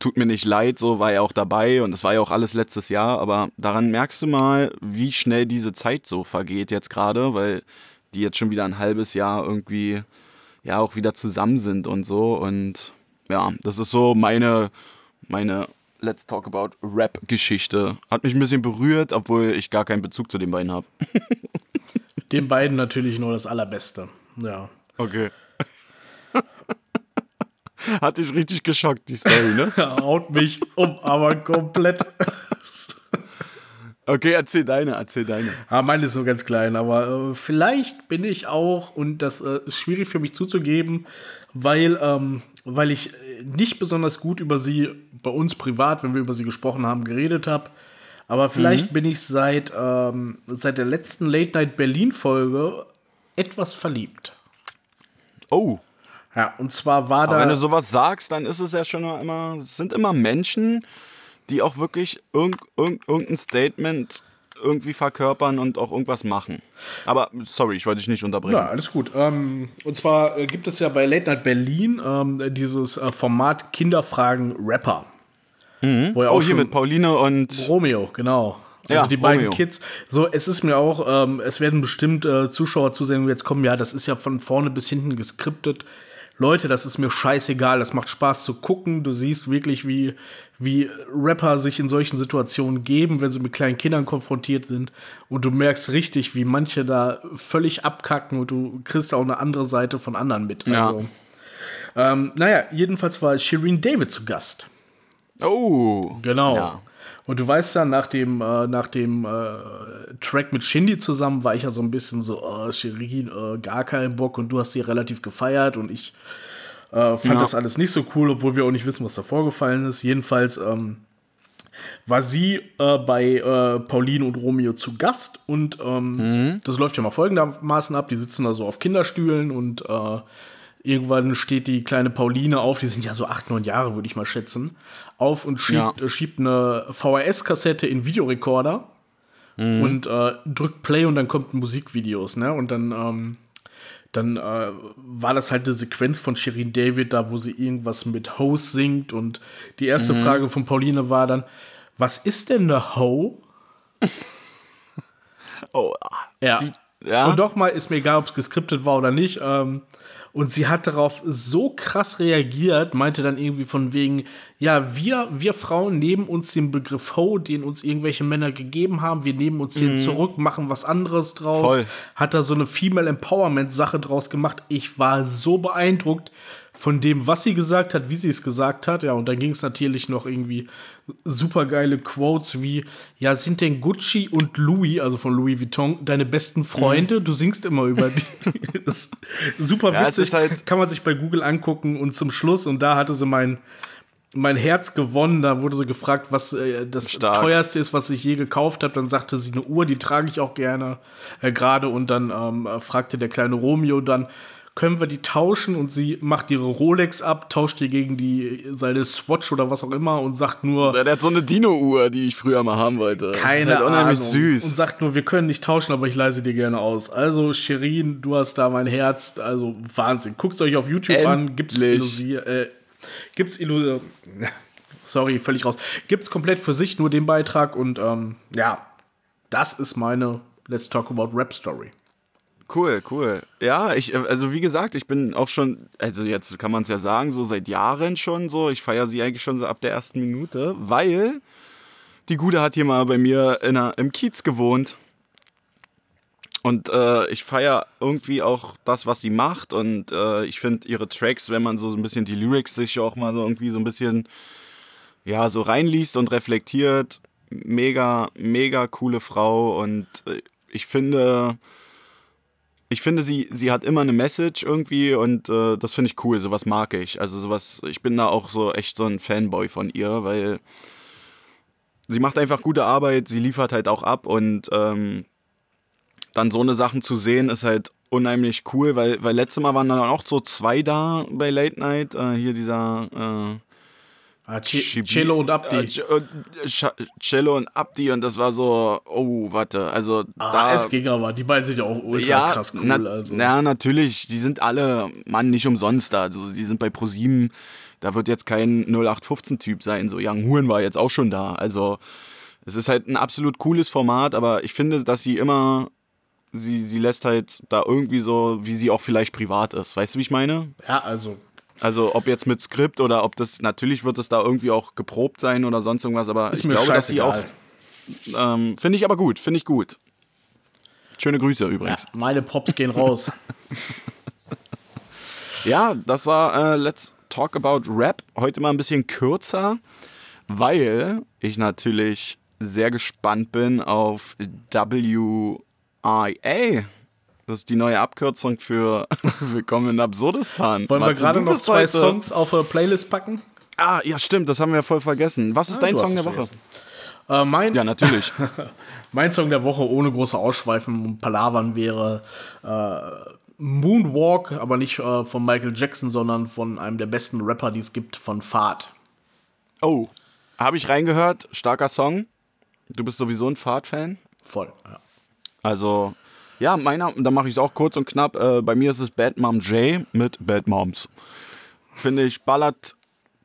Tut mir nicht leid, so war er auch dabei und das war ja auch alles letztes Jahr, aber daran merkst du mal, wie schnell diese Zeit so vergeht jetzt gerade, weil die jetzt schon wieder ein halbes Jahr irgendwie ja auch wieder zusammen sind und so und ja, das ist so meine meine Let's Talk About Rap Geschichte. Hat mich ein bisschen berührt, obwohl ich gar keinen Bezug zu den beiden habe. Den beiden natürlich nur das Allerbeste. Ja. Okay. Hat dich richtig geschockt, die Story, ne? Haut mich um, aber komplett. Okay, erzähl deine, erzähl deine. Ah, meine ist so ganz klein, aber äh, vielleicht bin ich auch, und das äh, ist schwierig für mich zuzugeben, weil, ähm, weil ich äh, nicht besonders gut über sie bei uns privat, wenn wir über sie gesprochen haben, geredet habe. Aber vielleicht bin ich seit, ähm, seit der letzten Late Night Berlin-Folge etwas verliebt. Oh, Ja, und zwar war aber da. wenn du sowas sagst, dann ist es ja schon immer, es sind immer Menschen, die auch wirklich irg irg irgendein Statement irgendwie verkörpern und auch irgendwas machen. Aber sorry, ich wollte dich nicht unterbrechen. Ja, alles gut. Ähm, und zwar äh, gibt es ja bei Late Night Berlin ähm, dieses äh, Format Kinderfragen Rapper. Wo ja oh, auch hier schon mit Pauline und Romeo, genau. Also Ja, die beiden Romeo. Kids. So, es ist mir auch, ähm, es werden bestimmt äh, Zuschauer zusehen, die jetzt kommen, ja, das ist ja von vorne bis hinten geskriptet. Leute, das ist mir scheißegal, das macht Spaß zu gucken. Du siehst wirklich, wie, wie Rapper sich in solchen Situationen geben, wenn sie mit kleinen Kindern konfrontiert sind. Und du merkst richtig, wie manche da völlig abkacken und du kriegst auch eine andere Seite von anderen mit. Ja. Also, ähm, naja, jedenfalls war Shireen David zu Gast. Oh. Genau. Ja. Und du weißt ja, nach dem, äh, nach dem äh, Track mit Shindy zusammen war ich ja so ein bisschen so, oh, Shirin, äh, gar keinen Bock und du hast sie relativ gefeiert und ich äh, fand Ja. das alles nicht so cool, obwohl wir auch nicht wissen, was da vorgefallen ist. Jedenfalls ähm, war sie äh, bei äh, Pauline und Romeo zu Gast und ähm, das läuft ja mal folgendermaßen ab. Die sitzen da so auf Kinderstühlen und irgendwann steht die kleine Pauline auf, die sind ja so acht, neun Jahre, würde ich mal schätzen, auf und schiebt, Ja. äh, schiebt eine VHS-Kassette in Videorekorder und äh, drückt Play und dann kommt Musikvideos, ne? Und dann, ähm, dann äh, war das halt eine Sequenz von Shirin David da, wo sie irgendwas mit Hoes singt und die erste Frage von Pauline war dann, was ist denn eine Ho? Oh, Ja. Die- ja. Und doch mal, ist mir egal, ob es geskriptet war oder nicht. Ähm, und sie hat darauf so krass reagiert, meinte dann irgendwie von wegen, ja, wir, wir Frauen nehmen uns den Begriff Ho, den uns irgendwelche Männer gegeben haben, wir nehmen uns den zurück, machen was anderes draus. Mhm. Voll. Hat da so eine Female Empowerment Sache draus gemacht. Ich war so beeindruckt von dem, was sie gesagt hat, wie sie es gesagt hat. Ja, und dann ging es natürlich noch irgendwie super geile Quotes wie, ja, sind denn Gucci und Louis, also von Louis Vuitton, deine besten Freunde? Du singst immer über die. das ist super Ja, witzig. halt- Kann man sich bei Google angucken und zum Schluss, und da hatte sie mein, mein Herz gewonnen. Da wurde sie gefragt, was äh, das Stark. teuerste ist, was ich je gekauft habe. Dann sagte sie eine Uhr, die trage ich auch gerne äh, gerade. Und dann ähm, äh, fragte der kleine Romeo dann, können wir die tauschen? Und sie macht ihre Rolex ab, tauscht die gegen die seine Swatch oder was auch immer und sagt nur, Der hat so eine Dino-Uhr, die ich früher mal haben wollte. keine halt unheimlich Ahnung. süß. Und sagt nur, wir können nicht tauschen, aber ich leise dir gerne aus. Also, Shirin, du hast da mein Herz. Also, Wahnsinn. Guckt euch auf YouTube an. Gibt's Endlich. Illusier, äh, gibt's Illusier, sorry, völlig raus. Gibt's komplett für sich nur den Beitrag und, ähm, ja, das ist meine Let's Talk About Rap Story. Cool, cool. Ja, ich, äh, also wie gesagt, ich bin auch schon, also jetzt kann man es ja sagen, so seit Jahren schon so. Ich feiere sie eigentlich schon so ab der ersten Minute, weil die Gute hat hier mal bei mir in einer, im Kiez gewohnt. Und äh, ich feiere irgendwie auch das, was sie macht. Und äh, ich finde ihre Tracks, wenn man so ein bisschen die Lyrics sich auch mal so irgendwie so ein bisschen ja, so reinliest und reflektiert, mega, mega coole Frau. Und äh, ich finde, ich finde, sie, sie hat immer eine Message irgendwie und äh, das finde ich cool, sowas mag ich. Also sowas, ich bin da auch so echt so ein Fanboy von ihr, weil sie macht einfach gute Arbeit, sie liefert halt auch ab und ähm, dann so eine Sachen zu sehen ist halt unheimlich cool, weil, weil letztes Mal waren dann auch so zwei da bei Late Night, äh, hier dieser äh, Ah, Cello und Abdi. Äh, Ce- äh, Cello und Abdi und das war so, oh, warte, also ah, da es ging aber. Die beiden sind ja auch ultra ja, krass cool. na, also. ja, natürlich. Die sind alle, Mann, nicht umsonst da. Also, die sind bei ProSieben. Da wird jetzt kein 0815-Typ sein. So, Young Huren war jetzt auch schon da. Also, es ist halt ein absolut cooles Format, aber ich finde, dass sie immer, sie, sie lässt halt da irgendwie so, wie sie auch vielleicht privat ist. Weißt du, wie ich meine? ja, also Also, ob jetzt mit Skript oder ob das, natürlich wird es da irgendwie auch geprobt sein oder sonst irgendwas, aber ist ich mir glaube, dass sie auch, scheißegal. ähm, finde ich aber gut, finde ich gut. Schöne Grüße übrigens. meine Props gehen raus. Ja, das war äh, Let's Talk About Rap. Heute mal ein bisschen kürzer, weil ich natürlich sehr gespannt bin auf WIA. Das ist die neue Abkürzung für Willkommen in Absurdistan. Wollen wir Matze, gerade du noch zwei heute- Songs auf eine Playlist packen? Ah, ja, stimmt, das haben wir voll vergessen. Was ist Ah, dein Song der Woche? Äh, mein, Ja, natürlich. mein Song der Woche ohne große Ausschweifen und Palavern wäre äh, Moonwalk, aber nicht äh, von Michael Jackson, sondern von einem der besten Rapper, die es gibt, von Fahrt. oh, habe ich reingehört. Starker Song. Du bist sowieso ein Fahrt-Fan. Voll. Ja. Also, ja, meiner, da mache ich es auch kurz und knapp. Äh, bei mir ist es Bad Mom J mit Bad Moms. Finde ich, ballert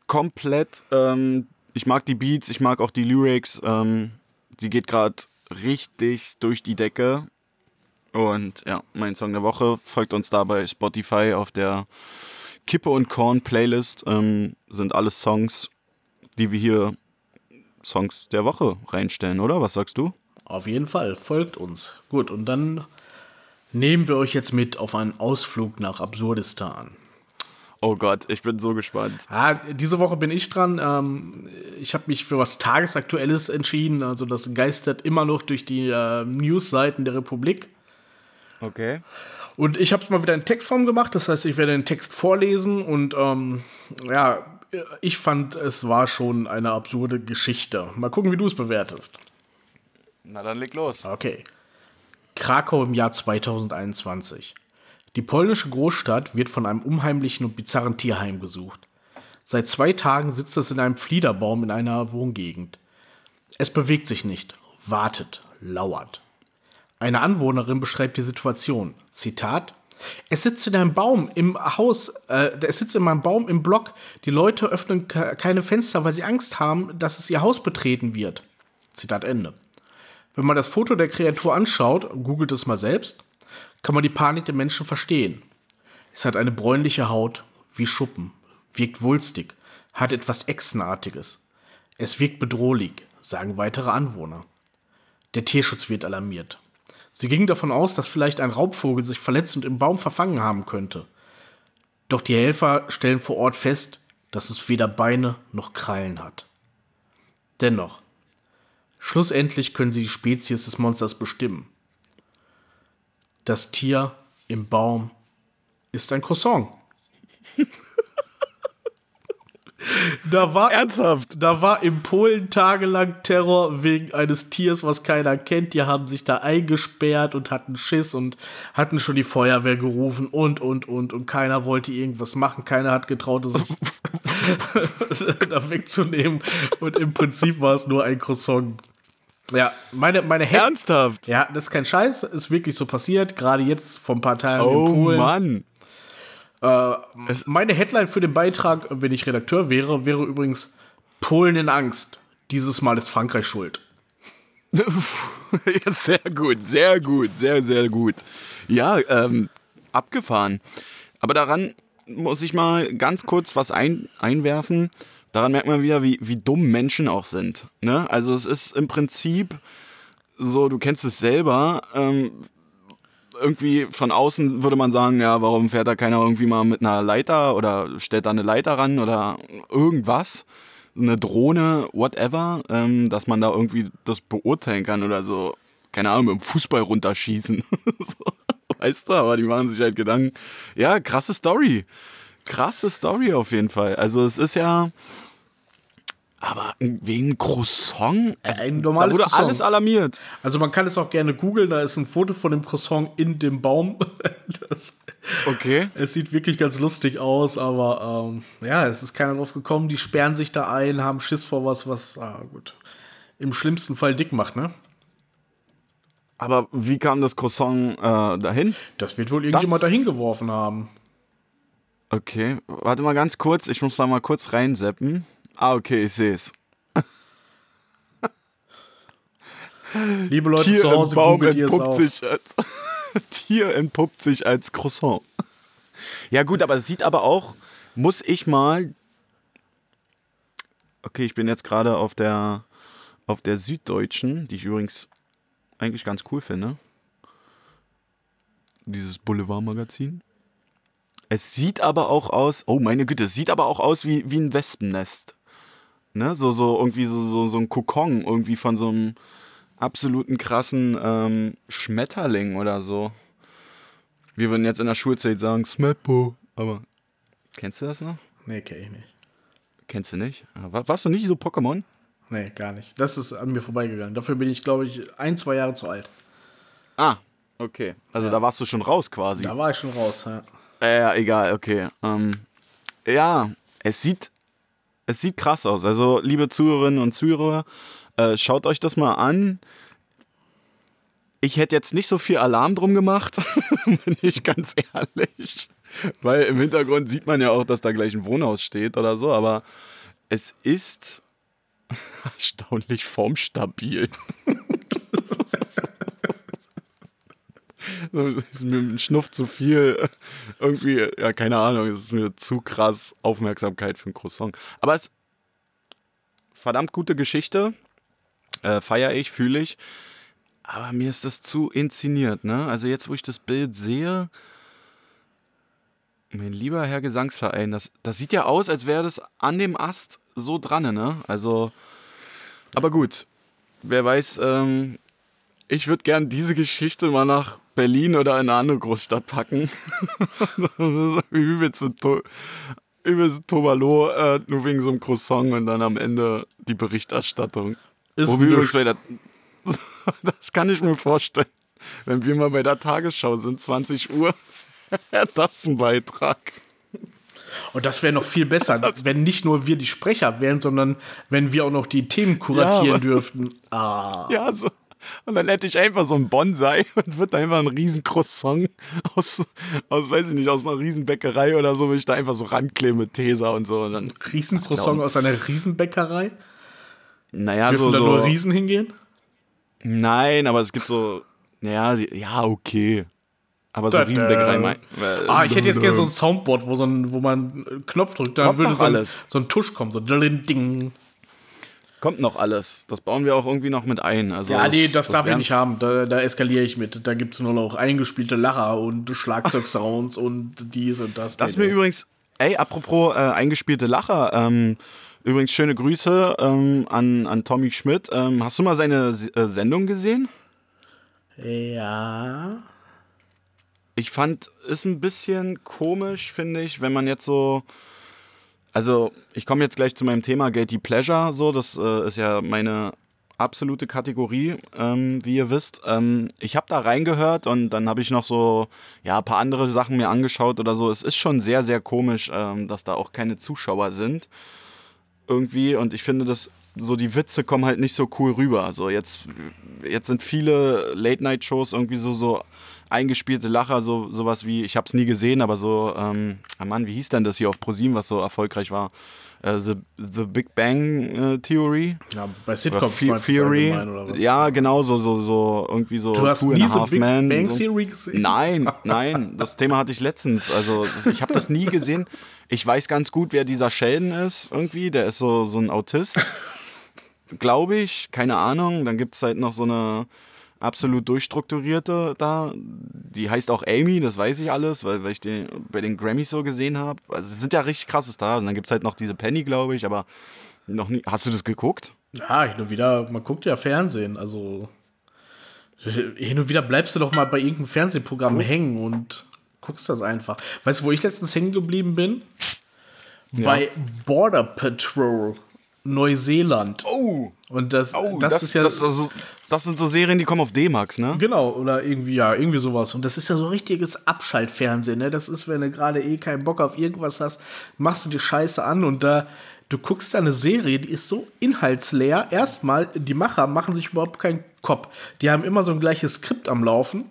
komplett. Ähm, ich mag die Beats, ich mag auch die Lyrics. Ähm, sie geht gerade richtig durch die Decke. Und ja, mein Song der Woche folgt uns da bei Spotify auf der Kippe und Korn Playlist. Ähm, sind alles Songs, die wir hier Songs der Woche reinstellen, oder? Was sagst du? Auf jeden Fall, folgt uns. Gut, und dann nehmen wir euch jetzt mit auf einen Ausflug nach Absurdistan. Oh Gott, ich bin so gespannt. Ja, diese Woche bin ich dran. Ähm, ich habe mich für was Tagesaktuelles entschieden. Also das geistert immer noch durch die äh, Newsseiten der Republik. Okay. Und ich habe es mal wieder in Textform gemacht. Das heißt, ich werde den Text vorlesen. Und ähm, ja, ich fand, es war schon eine absurde Geschichte. Mal gucken, wie du es bewertest. Na dann leg los. Okay. Krakau im Jahr 2021. Die polnische Großstadt wird von einem unheimlichen und bizarren Tier heimgesucht. Seit zwei Tagen sitzt es in einem Fliederbaum in einer Wohngegend. Es bewegt sich nicht, wartet, lauert. Eine Anwohnerin beschreibt die Situation. Zitat: Es sitzt in einem Baum im Haus, äh, es sitzt in meinem Baum im Block. Die Leute öffnen ke- keine Fenster, weil sie Angst haben, dass es ihr Haus betreten wird. Zitat Ende. Wenn man das Foto der Kreatur anschaut, googelt es mal selbst, kann man die Panik der Menschen verstehen. Es hat eine bräunliche Haut, wie Schuppen, wirkt wulstig, hat etwas Echsenartiges. Es wirkt bedrohlich, sagen weitere Anwohner. Der Tierschutz wird alarmiert. Sie gingen davon aus, dass vielleicht ein Raubvogel sich verletzt und im Baum verfangen haben könnte. Doch die Helfer stellen vor Ort fest, dass es weder Beine noch Krallen hat. Dennoch, schlussendlich können sie die Spezies des Monsters bestimmen. Das Tier im Baum ist ein Croissant. da war Ernsthaft? da war in Polen tagelang Terror wegen eines Tiers, was keiner kennt. Die haben sich da eingesperrt und hatten Schiss und hatten schon die Feuerwehr gerufen und, und, und. Und keiner wollte irgendwas machen. Keiner hat getraut, es da wegzunehmen. Und im Prinzip war es nur ein Croissant. Ja, meine, meine Head Ernsthaft? Ja, das ist kein Scheiß, ist wirklich so passiert. Gerade jetzt vor ein paar Tagen Oh in Polen. Mann. Meine Headline für den Beitrag, wenn ich Redakteur wäre, wäre übrigens Polen in Angst. Dieses Mal ist Frankreich schuld. ja, sehr gut, sehr gut, sehr, sehr gut. Ja, ähm, abgefahren. Aber daran muss ich mal ganz kurz was ein, einwerfen. Daran merkt man wieder, wie, wie dumm Menschen auch sind. Ne? Also es ist im Prinzip so, du kennst es selber, ähm, irgendwie von außen würde man sagen, ja, warum fährt da keiner irgendwie mal mit einer Leiter oder stellt da eine Leiter ran oder irgendwas, eine Drohne, whatever, ähm, dass man da irgendwie das beurteilen kann oder so, keine Ahnung, mit dem Fußball runterschießen. so, weißt du, aber die machen sich halt Gedanken. Ja, krasse Story. Krasse Story auf jeden Fall. Also es ist ja, aber wegen Croissant, also, Ein da normales wurde Croissant. alles alarmiert. Also man kann es auch gerne googeln, da ist ein Foto von dem Croissant in dem Baum. Das, Okay. es sieht wirklich ganz lustig aus, aber ähm, ja, es ist keiner drauf gekommen. Die sperren sich da ein, haben Schiss vor was, was, ah, gut, im schlimmsten Fall dick macht, ne? Aber wie kam das Croissant äh, dahin? Das wird wohl irgendjemand Das- dahin geworfen haben. Okay, warte mal ganz kurz. Ich muss da mal kurz reinseppen. Ah, okay, ich sehe es. Liebe Leute Tier zu Hause, Baum googelt ihr es entpuppt auch. sich als Tier entpuppt sich als Croissant. Ja gut, aber es sieht aber auch, muss ich mal. Okay, ich bin jetzt gerade auf der auf der Süddeutschen, die ich übrigens eigentlich ganz cool finde. Dieses Boulevardmagazin. Es sieht aber auch aus, oh meine Güte, es sieht aber auch aus wie, wie ein Wespennest. Ne? So, so irgendwie so, so, so ein Kokon, irgendwie von so einem absoluten krassen ähm, Schmetterling oder so. Wir würden jetzt in der Schulzeit sagen, Smeppo. Aber kennst du das noch? Nee, kenn ich nicht. Kennst du nicht? Ah, war- Warst du nicht so Pokémon? Nee, gar nicht. Das ist an mir vorbeigegangen. Dafür bin ich, glaube ich, ein, zwei Jahre zu alt. Ah, okay. Also da warst du schon raus quasi. Da war ich schon raus. Ja. Äh, ja, egal, okay. Ähm, ja, es sieht, es sieht krass aus. Also, liebe Zuhörerinnen und Zuhörer, äh, schaut euch das mal an. ich hätte jetzt nicht so viel Alarm drum gemacht, bin ich ganz ehrlich. Weil im Hintergrund sieht man ja auch, dass da gleich ein Wohnhaus steht oder so, aber es ist erstaunlich formstabil. So, ist mir ein Schnuff zu viel. Irgendwie, ja, keine Ahnung, es ist mir zu krass Aufmerksamkeit für ein Croissant. Aber es verdammt gute Geschichte. Äh, Feiere ich, fühle ich. Aber mir ist das zu inszeniert, ne? Also jetzt, wo ich das Bild sehe, mein lieber Herr Gesangsverein, das, das sieht ja aus, als wäre das an dem Ast so dran, ne? Also, aber gut. Wer weiß, ähm, ich würde gern diese Geschichte mal nach Berlin oder in eine andere Großstadt packen. übelste, to übelste Tobalo, äh, nur wegen so einem Croissant und dann am Ende die Berichterstattung. Ist Wo wir nichts. übrigens bei der- das kann ich mir vorstellen. Wenn wir mal bei der Tagesschau sind, 20 Uhr, das ein Beitrag. Und das wäre noch viel besser, wenn nicht nur wir die Sprecher wären, sondern wenn wir auch noch die Themen kuratieren aber- dürften. Ah. Ja, so. Und dann hätte ich einfach so ein Bonsai und würde einfach ein riesen Croissant aus, aus, weiß ich nicht, aus einer riesen Bäckerei oder so, würde ich da einfach so rankleben mit Tesa und so. Und dann, Riesencroissant aus einer Riesenbäckerei? naja, Dürfen so, da so. nur Riesen hingehen? Nein, aber es gibt so, naja, ja, okay. Aber so Da- Riesenbäckerei. äh, mein- Ah, ich hätte jetzt gerne so ein Soundboard, wo, so ein, wo man einen Knopf drückt, dann Kommt würde so ein, alles. so ein Tusch kommen, so ding. Kommt noch alles. Das bauen wir auch irgendwie noch mit ein. Also Ja, nee, das, darf ich nicht haben. Da, da eskaliere ich mit. Da gibt es nur noch eingespielte Lacher und Schlagzeugsounds und dies und das. Das ist mir übrigens, ey, apropos äh, eingespielte Lacher, ähm, übrigens schöne Grüße ähm, an, an Tommy Schmidt. Ähm, hast du mal seine S- äh, Sendung gesehen? Ja. Ich fand, ist ein bisschen komisch, finde ich, wenn man jetzt so. Also, ich komme jetzt gleich zu meinem Thema Guilty Pleasure, so, das äh, ist ja meine absolute Kategorie, ähm, wie ihr wisst. Ähm, ich habe da reingehört und dann habe ich noch so, ja, ein paar andere Sachen mir angeschaut oder so. Es ist schon sehr, sehr komisch, ähm, dass da auch keine Zuschauer sind. Irgendwie. Und ich finde, dass so die Witze kommen halt nicht so cool rüber. Also jetzt, jetzt sind viele Late-Night-Shows irgendwie so, so eingespielte Lacher, so sowas wie, ich habe es nie gesehen, aber so, ähm, ah Mann, wie hieß denn das hier auf ProSieben, was so erfolgreich war? Äh, the, the Big Bang äh, Theory? ja, bei Sitcoms The- Theory? Ja, genau, so, so, so irgendwie so Du hast Two nie so Big Men, Bang so. Theory gesehen? Nein, nein, das Thema hatte ich letztens. Also ich habe das nie gesehen. Ich weiß ganz gut, wer dieser Sheldon ist irgendwie. Der ist so, so ein Autist, glaube ich. Keine Ahnung. Dann gibt es halt noch so eine absolut durchstrukturierte da. Die heißt auch Amy, das weiß ich alles, weil, weil ich den bei den Grammys so gesehen habe. Also es sind ja richtig krasse Stars. Und dann gibt es halt noch diese Penny, glaube ich, aber noch nie. Hast du das geguckt? Ja, hin und wieder, man guckt ja Fernsehen, also hin und wieder bleibst du doch mal bei irgendeinem Fernsehprogramm hängen und guckst das einfach. Weißt du, wo ich letztens hängen geblieben bin? Bei Border Patrol Neuseeland. Oh, Und das, das, ist ja das, also, das sind so Serien, die kommen auf D-Max, ne? Genau, oder irgendwie, ja, irgendwie sowas. Und das ist ja so richtiges Abschaltfernsehen, ne? Das ist, wenn du gerade eh keinen Bock auf irgendwas hast, machst du die Scheiße an und da, du guckst da eine Serie, die ist so inhaltsleer. Erstmal, die Macher machen sich überhaupt keinen Kopf. Die haben immer so ein gleiches Skript am Laufen.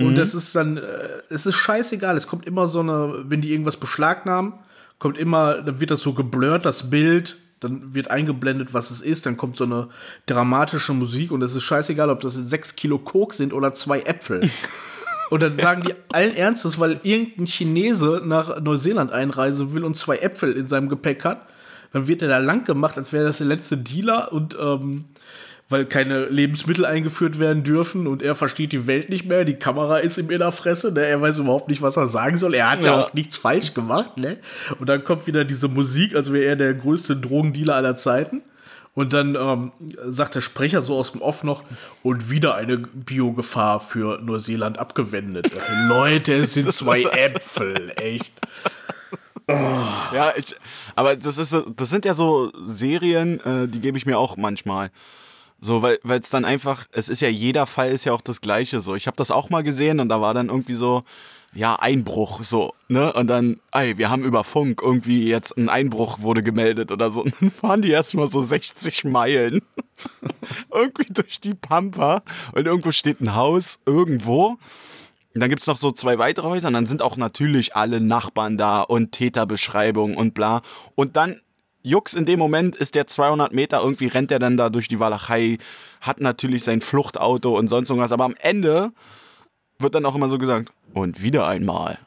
Und das ist dann, äh, es ist scheißegal. Es kommt immer so eine, wenn die irgendwas beschlagnahmen, kommt immer, dann wird das so geblurrt, das Bild, dann wird eingeblendet, was es ist, dann kommt so eine dramatische Musik und es ist scheißegal, ob das sechs Kilo Koks sind oder zwei Äpfel. Und dann sagen die allen Ernstes, weil irgendein Chinese nach Neuseeland einreisen will und zwei Äpfel in seinem Gepäck hat, dann wird er da lang gemacht, als wäre das der letzte Dealer und ähm, weil keine Lebensmittel eingeführt werden dürfen und er versteht die Welt nicht mehr, die Kamera ist ihm in der Fresse, ne? er weiß überhaupt nicht, was er sagen soll, er hat ja, Ja. auch nichts falsch gemacht, ne? Und dann kommt wieder diese Musik, als wäre er der größte Drogendealer aller Zeiten. Und dann ähm, sagt der Sprecher so aus dem Off noch, und wieder eine Biogefahr für Neuseeland abgewendet. Leute, es sind zwei Äpfel, echt. Ja, ich, aber das, ist, das sind ja so Serien, äh, die gebe ich mir auch manchmal. So, weil es dann einfach, es ist ja jeder Fall ist ja auch das gleiche so. Ich habe das auch mal gesehen und da war dann irgendwie so, ja, Einbruch, so, ne? Und dann, ey, wir haben über Funk irgendwie jetzt ein Einbruch wurde gemeldet oder so. Und dann fahren die erstmal so 60 Meilen irgendwie durch die Pampa und irgendwo steht ein Haus, irgendwo. Und dann gibt's noch so zwei weitere Häuser und dann sind auch natürlich alle Nachbarn da und Täterbeschreibung und bla. Und dann Jux, in dem Moment ist der 200 Meter, irgendwie rennt er dann da durch die Walachei, hat natürlich sein Fluchtauto und sonst irgendwas. Aber am Ende wird dann auch immer so gesagt, und wieder einmal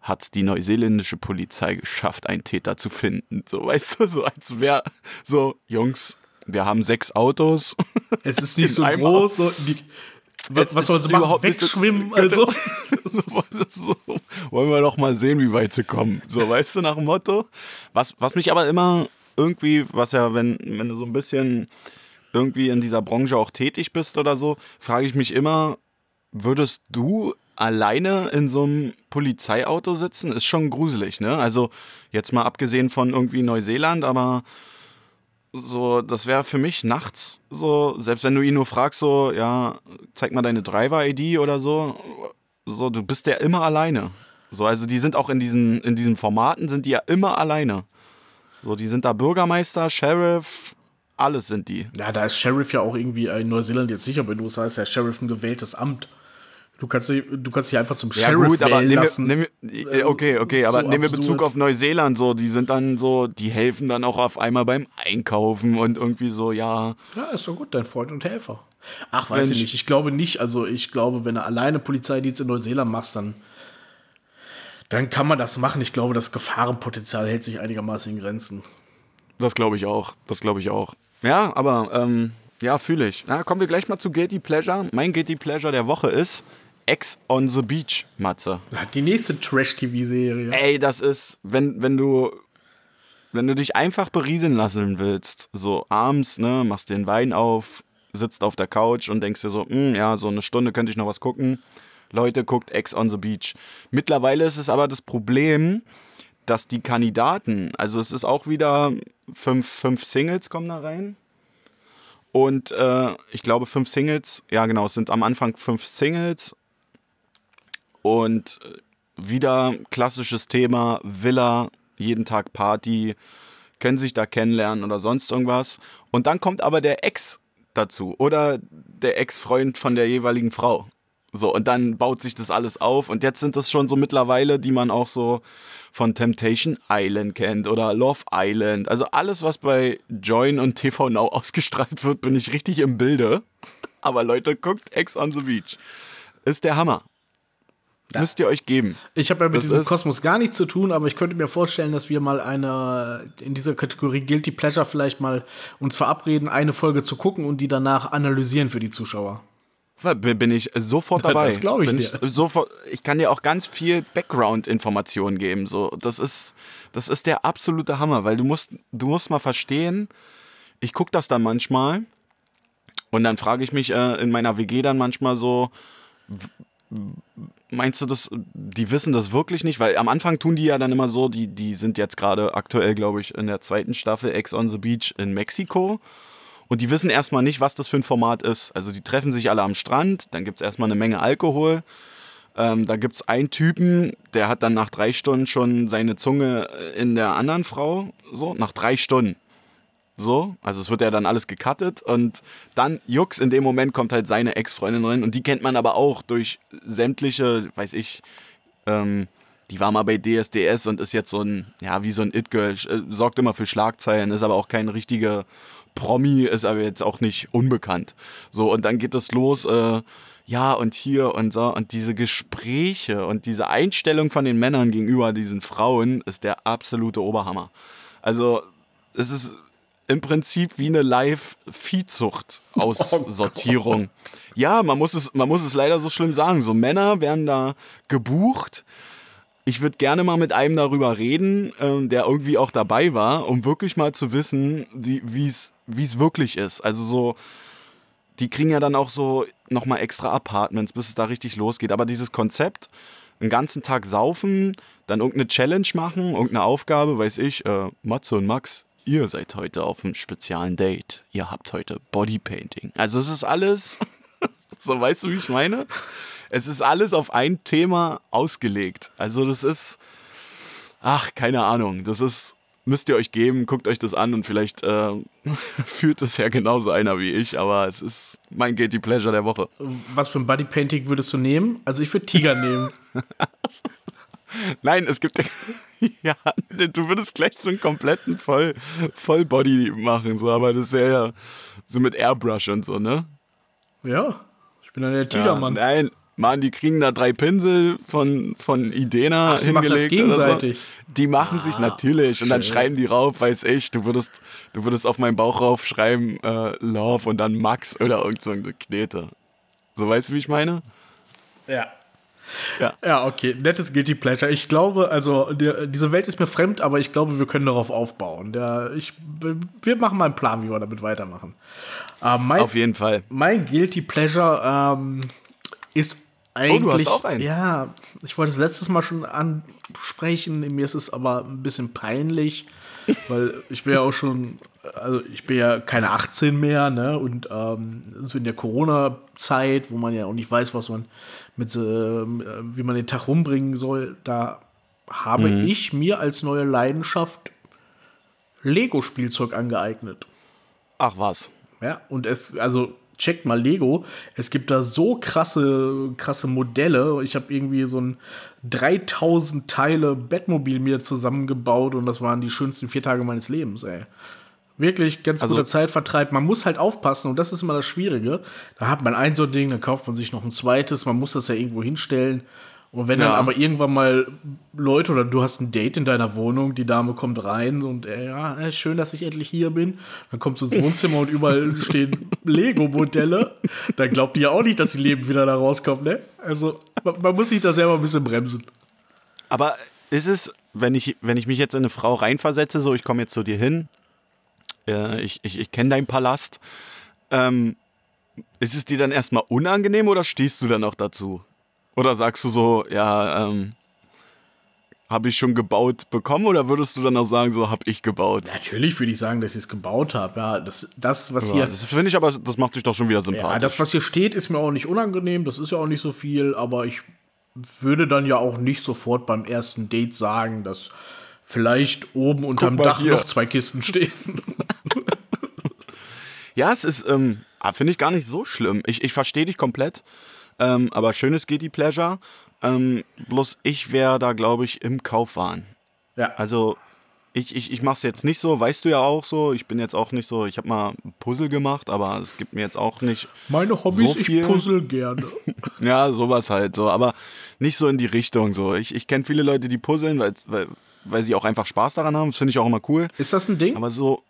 hat die neuseeländische Polizei geschafft, einen Täter zu finden. So, weißt du, so als wäre so, Jungs, wir haben sechs Autos. Es ist nicht so groß. So, die, was, was soll sie überhaupt Wegschwimmen? Also. so, wollen wir doch mal sehen, wie weit sie kommen. So, weißt du, nach dem Motto. Was, was mich aber immer irgendwie, was ja, wenn, wenn du so ein bisschen irgendwie in dieser Branche auch tätig bist oder so, frage ich mich immer, würdest du alleine in so einem Polizeiauto sitzen? Ist schon gruselig, ne? Also jetzt mal abgesehen von irgendwie Neuseeland, aber so, das wäre für mich nachts so, selbst wenn du ihn nur fragst, so, ja, zeig mal deine Driver-ID oder so, so, du bist ja immer alleine. So, also die sind auch in diesen, in diesen Formaten sind die ja immer alleine. So, die sind da Bürgermeister, Sheriff, alles sind die. Ja, da ist Sheriff ja auch irgendwie in Neuseeland jetzt sicher, aber in den USA ist ja Sheriff ein gewähltes Amt. Du kannst, dich- du kannst dich einfach zum Sheriff wählen nehmen lassen. wir, nehmen wir, äh, okay, okay, So aber nehmen wir Bezug auf Neuseeland so, die sind dann so, die helfen dann auch auf einmal beim Einkaufen und irgendwie so, ja, Ja, ist doch gut, dein Freund und Helfer. Ach, weiß ich Mensch. nicht. Ich glaube nicht. Also, ich glaube, wenn du alleine Polizeidienst in Neuseeland machst, dann, dann kann man das machen. Ich glaube, das Gefahrenpotenzial hält sich einigermaßen in Grenzen. Das glaube ich auch. Das glaube ich auch. Ja, aber ähm, ja, fühle ich. Na, kommen wir gleich mal zu Guilty Pleasure. Mein Guilty Pleasure der Woche ist Ex on the Beach, Matze. Die nächste Trash-TV-Serie. Ey, das ist, wenn, wenn du wenn du dich einfach berieseln lassen willst, so abends, ne, machst den Wein auf, sitzt auf der Couch und denkst dir so, hm, ja, so eine Stunde könnte ich noch was gucken. Leute, guckt Ex on the Beach. Mittlerweile ist es aber das Problem, dass die Kandidaten, also es ist auch wieder fünf, fünf Singles kommen da rein. Und äh, ich glaube fünf Singles, ja genau, es sind am Anfang fünf Singles. Und äh, wieder klassisches Thema, Villa, jeden Tag Party, können sich da kennenlernen oder sonst irgendwas. Und dann kommt aber der Ex dazu oder der Ex-Freund von der jeweiligen Frau. So, und dann baut sich das alles auf. Und jetzt sind das schon so mittlerweile, die man auch so von Temptation Island kennt oder Love Island. Also alles, was bei Join und TV Now ausgestrahlt wird, bin ich richtig im Bilde. Aber Leute, guckt Ex on the Beach. Ist der Hammer. Müsst ihr euch geben. Ich habe ja mit Das diesem Kosmos gar nichts zu tun, aber ich könnte mir vorstellen, dass wir mal eine in dieser Kategorie Guilty Pleasure vielleicht mal uns verabreden, eine Folge zu gucken und die danach analysieren für die Zuschauer. Bin ich sofort dabei. Das glaub ich Bin dir. sofort, ich kann dir auch ganz viel Background-Informationen geben. So, das ist, das ist der absolute Hammer, weil du musst, du musst mal verstehen. Ich gucke das dann manchmal und dann frage ich mich äh, in meiner WG dann manchmal so. Meinst du das, die wissen das wirklich nicht? Weil am Anfang tun die ja dann immer so, die, die sind jetzt gerade aktuell, glaube ich, in der zweiten Staffel Ex on the Beach in Mexiko. Und die wissen erstmal nicht, was das für ein Format ist. Also die treffen sich alle am Strand, dann gibt es erstmal eine Menge Alkohol. Ähm, da gibt es einen Typen, der hat dann nach drei Stunden schon seine Zunge in der anderen Frau. So, nach drei Stunden. So, also es wird ja dann alles gecuttet und dann Jux, in dem Moment kommt halt seine Ex-Freundin rein und die kennt man aber auch durch sämtliche, weiß ich, ähm, die war mal bei DSDS und ist jetzt so ein, ja, wie so ein It-Girl, äh, sorgt immer für Schlagzeilen, ist aber auch kein richtiger Promi, ist aber jetzt auch nicht unbekannt. So, und dann geht es los, äh, ja, und hier und so, und diese Gespräche und diese Einstellung von den Männern gegenüber diesen Frauen ist der absolute Oberhammer. Also, es ist im Prinzip wie eine Live-Viehzucht-Aussortierung. ja, man muss, es, man muss es leider so schlimm sagen. So Männer werden da gebucht. Ich würde gerne mal mit einem darüber reden, ähm, der irgendwie auch dabei war, um wirklich mal zu wissen, wie es wirklich ist. Also so, die kriegen ja dann auch so nochmal extra Apartments, bis es da richtig losgeht. Aber dieses Konzept, einen ganzen Tag saufen, dann irgendeine Challenge machen, irgendeine Aufgabe, weiß ich, äh, Matze und Max, ihr seid heute auf einem speziellen Date. Ihr habt heute Bodypainting. Also es ist alles, so weißt du, wie ich meine? Es ist alles auf ein Thema ausgelegt. Also das ist, ach, keine Ahnung, das ist, müsst ihr euch geben, guckt euch das an und vielleicht äh, fühlt es ja genauso einer wie ich, aber es ist mein Guilty Pleasure der Woche. Was für ein Bodypainting würdest du nehmen? Also ich würde Tiger nehmen. Nein, es gibt ja, du würdest gleich so einen kompletten Voll, Vollbody machen, so, aber das wäre ja so mit Airbrush und so, ne? Ja, bin dann der Ja, Tigermann. nein, Mann, die kriegen da drei Pinsel von, von Idena Ach, die machen das hingelegt. gegenseitig. So. Die machen sich natürlich und dann schön. schreiben die rauf, weiß ich, du würdest, du würdest auf meinen Bauch raufschreiben, äh, Love und dann Max oder irgend so eine Knete. So weißt du, wie ich meine? Ja. Ja. Ja, okay. Nettes Guilty Pleasure. Ich glaube, also der, diese Welt ist mir fremd, aber ich glaube, wir können darauf aufbauen. Der, ich, wir machen mal einen Plan, wie wir damit weitermachen. Äh, mein, Auf jeden Fall. mein Guilty Pleasure ähm, ist eigentlich. Oh, hast auch einen. Ja, ich wollte es letztes Mal schon ansprechen. Mir ist es aber ein bisschen peinlich, weil ich bin ja auch schon, also ich bin ja keine 18 mehr, ne? Und ähm, so in der Corona-Zeit, wo man ja auch nicht weiß, was man mit, äh, wie man den Tag rumbringen soll, da habe Mhm. ich mir als neue Leidenschaft Lego-Spielzeug angeeignet. Ach was. Ja, und es, also checkt mal Lego. Es gibt da so krasse, krasse Modelle. Ich habe irgendwie so ein 3000 Teile Bettmobil mir zusammengebaut und das waren die schönsten vier Tage meines Lebens, ey. Wirklich ganz Also- guter Zeitvertreib. Man muss halt aufpassen und das ist immer das Schwierige. Da hat man ein so ein Ding, dann kauft man sich noch ein zweites. Man muss das ja irgendwo hinstellen. Und wenn dann Ja. aber irgendwann mal Leute oder du hast ein Date in deiner Wohnung, die Dame kommt rein und äh, ja, äh, schön, dass ich endlich hier bin. Dann kommst du ins Wohnzimmer und überall stehen Lego-Modelle. Dann glaubt die ja auch nicht, dass sie lebend wieder da rauskommt, ne? Also man, man muss sich da selber ein bisschen bremsen. Aber ist es, wenn ich, wenn ich mich jetzt in eine Frau reinversetze, so ich komme jetzt zu dir hin, äh, ich, ich, ich kenne deinen Palast, ähm, ist es dir dann erstmal unangenehm oder stehst du dann auch dazu? Oder sagst du so, ja, ähm, habe ich schon gebaut bekommen oder würdest du dann auch sagen, so habe ich gebaut? Natürlich würde ich sagen, dass ich es gebaut habe. Ja, das, das was Ja, hier. das finde ich aber, das macht dich doch schon wieder Ja, sympathisch. das, was hier steht, ist mir auch nicht unangenehm. Das ist ja auch nicht so viel, aber ich würde dann ja auch nicht sofort beim ersten Date sagen, dass vielleicht oben unterm Dach hier. noch zwei Kisten stehen. Ja, es ist, ähm, ah, finde ich gar nicht so schlimm. Ich, ich verstehe dich komplett. Ähm, aber schönes Guilty Pleasure. Ähm, bloß ich wäre da, glaube ich, im Kaufwahn. ja, Also ich, ich, ich mache es jetzt nicht so, weißt du ja auch so. Ich bin jetzt auch nicht so, ich habe mal Puzzle gemacht, aber es gibt mir jetzt auch nicht, meine Hobbys, so ich puzzle gerne. ja, sowas halt so. Aber nicht so in die Richtung so. Ich, ich kenne viele Leute, die puzzeln, weil, weil, weil sie auch einfach Spaß daran haben. Das finde ich auch immer cool. Ist das ein Ding? Aber so,